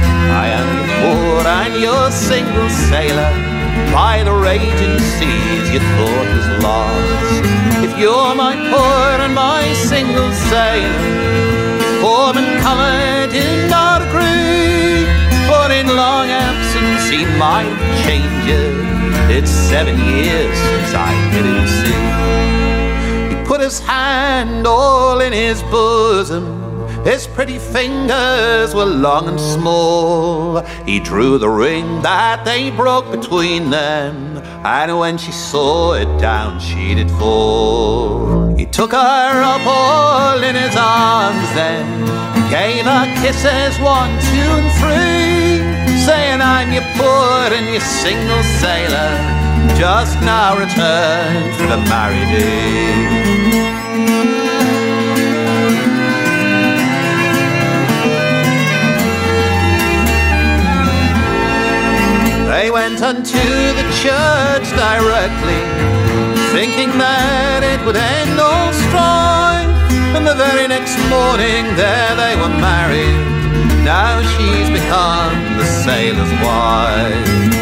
I am your poor and your single sailor. By the raging seas you thought was lost. If you're my poor and my single sailor, form and colour did not agree. But in long absence he might change it. It's seven years since I him see. He put his hand all in his bosom. His pretty fingers were long and small. He drew the ring that they broke between them, and when she saw it down, she did fall. He took her up all in his arms then, gave her kisses one, two, and three, saying, I'm your poor and your single sailor, just now returned from the married inn. Went unto the church directly, thinking that it would end all strife. And the very next morning, there they were married. Now she's become the sailor's wife.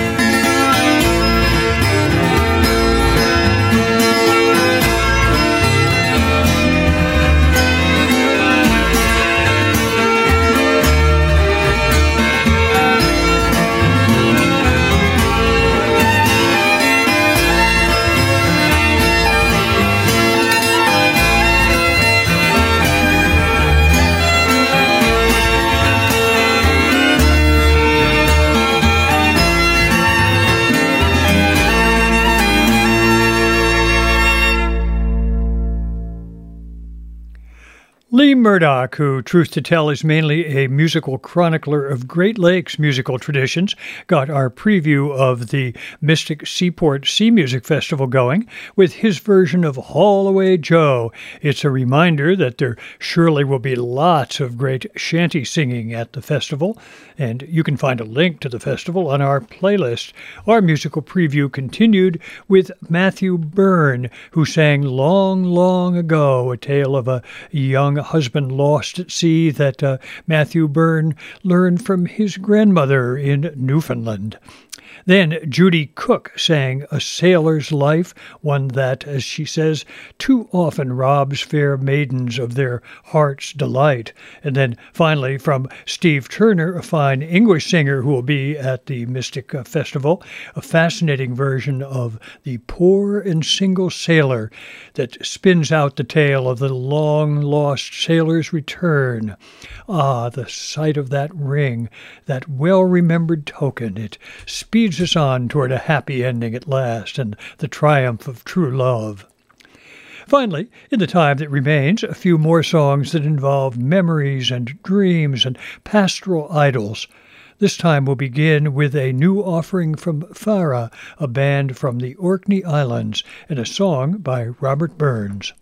Murdock, who, truth to tell, is mainly a musical chronicler of Great Lakes musical traditions, got our preview of the Mystic Seaport Sea Music Festival going with his version of Haul Away Joe. It's a reminder that there surely will be lots of great shanty singing at the festival, and you can find a link to the festival on our playlist. Our musical preview continued with Matthew Byrne, who sang Long, Long Ago, a tale of a young husband lost at sea that uh, Matthew Byrne learned from his grandmother in Newfoundland. Then Judy Cook sang A Sailor's Life, one that, as she says, too often robs fair maidens of their heart's delight. And then finally, from Steve Turner, a fine English singer who will be at the Mystic Festival, a fascinating version of The Poor and Single Sailor that spins out the tale of the long lost sailor's return. Ah, the sight of that ring, that well remembered token, it speeds us on toward a happy ending at last and the triumph of true love. Finally, in the time that remains, a few more songs that involve memories and dreams and pastoral idyls. This time we'll begin with a new offering from Fara, a band from the Orkney Islands, and a song by Robert Burns.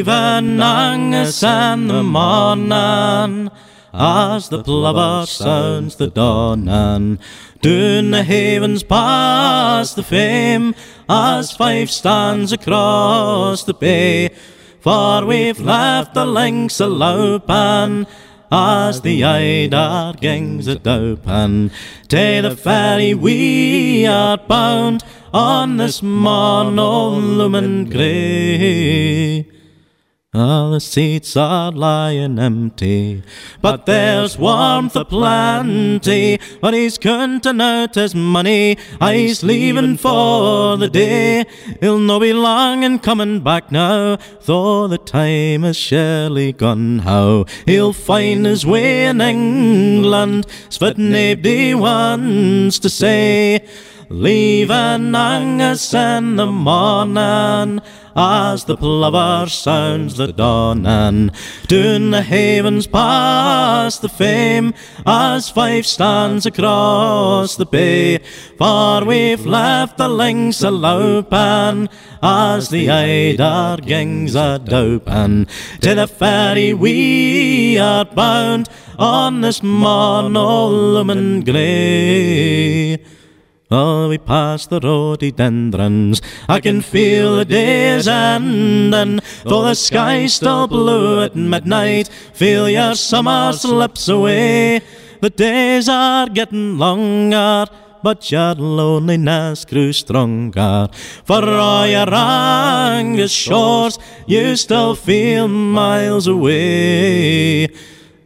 Leaving Angus and the morning as the plover sounds the dawning. Down the havens past the fame as Fife stands across the bay. For we've left the links a loupan as the Eider gangs a dopen. To the ferry we are bound on this morn lumen grey. All the seats are lying empty, but there's warmth aplenty. But he's counting out his money, he's leaving for the day. He'll no be long in coming back now, though the time is surely gone. How he'll find his way in England, but nobody wants to say. Leaving Angus in the morning as the plover sounds the dawning. Down the havens past the fame as Fife stands across the bay. For we've left the links a loupan as the Eider gangs a dopen. To the ferry we are bound on this morn lumen grey. Oh, we pass the rhododendrons. I can feel the day's ending. Though the sky's still blue at midnight, feel your summer slips away. The days are getting longer. But your loneliness grew stronger. For all your Angus shores, you still feel miles away.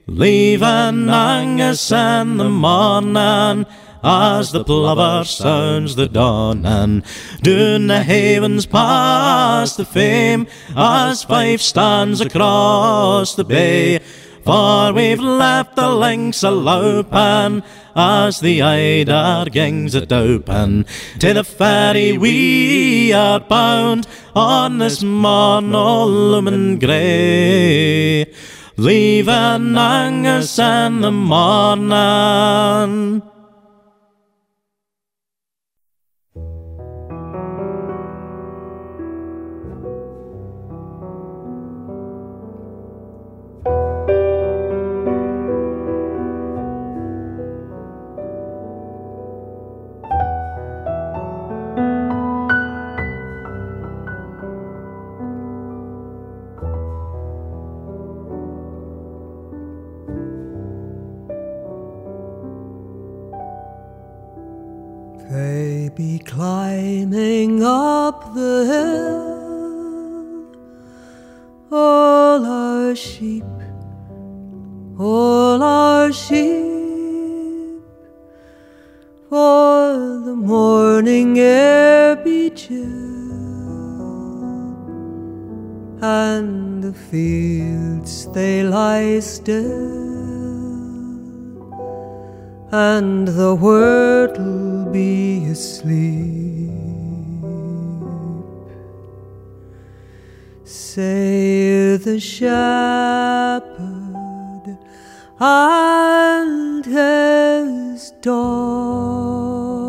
Leaving Angus in the morning as the plover sounds the dawn, and Down the havens past the fame as Fife stands across the bay. For we've left the links a loupan as the Eider gangs a dopen. To the ferry we are bound on this morn o' lumen grey. Leaving Angus in the morning. Lie still and the world'll be asleep. Say the shepherd and his dog.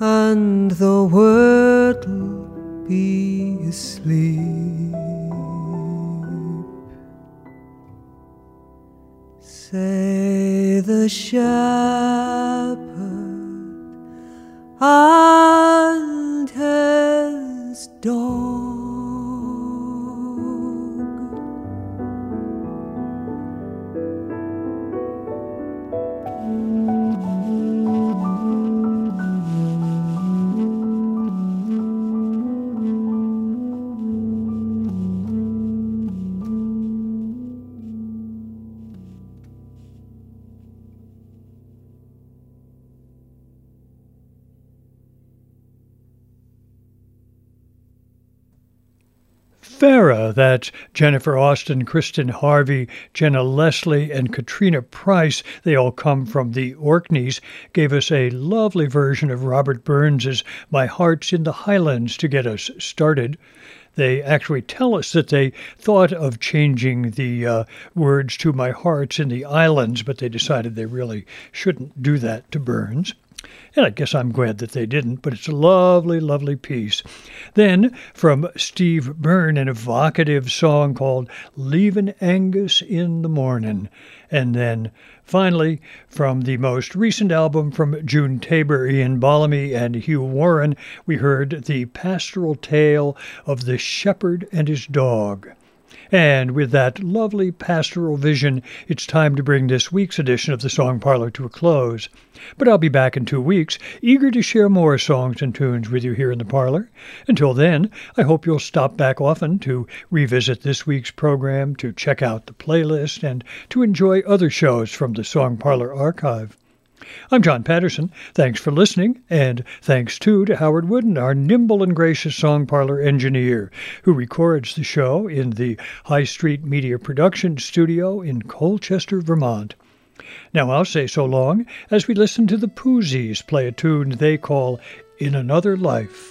And the world Fara, that's Jennifer Austin, Kristan Harvey, Jeana Leslie, and Catriona Price, they all come from the Orkneys, gave us a lovely version of Robert Burns's My Heart's in the Highlands to get us started. They actually tell us that they thought of changing the uh, words to My Heart's in the Islands, but they decided they really shouldn't do that to Burns. And I guess I'm glad that they didn't, but it's a lovely, lovely piece. Then, from Steve Byrne, an evocative song called Leavin' Angus in the Mornin'. And then, finally, from the most recent album from June Tabor, Iain Ballamy, and Huw Warren, we heard the pastoral tale of the shepherd and his dog. And with that lovely pastoral vision, it's time to bring this week's edition of the Song Parlor to a close. But I'll be back in two weeks, eager to share more songs and tunes with you here in the parlor. Until then, I hope you'll stop back often to revisit this week's program, to check out the playlist, and to enjoy other shows from the Song Parlor archive. I'm John Patterson. Thanks for listening, and thanks too to Howard Wooden, our nimble and gracious song parlor engineer, who records the show in the High Street Media Production Studio in Colchester, Vermont. Now I'll say so long as we listen to the Poozies play a tune they call In Another Life.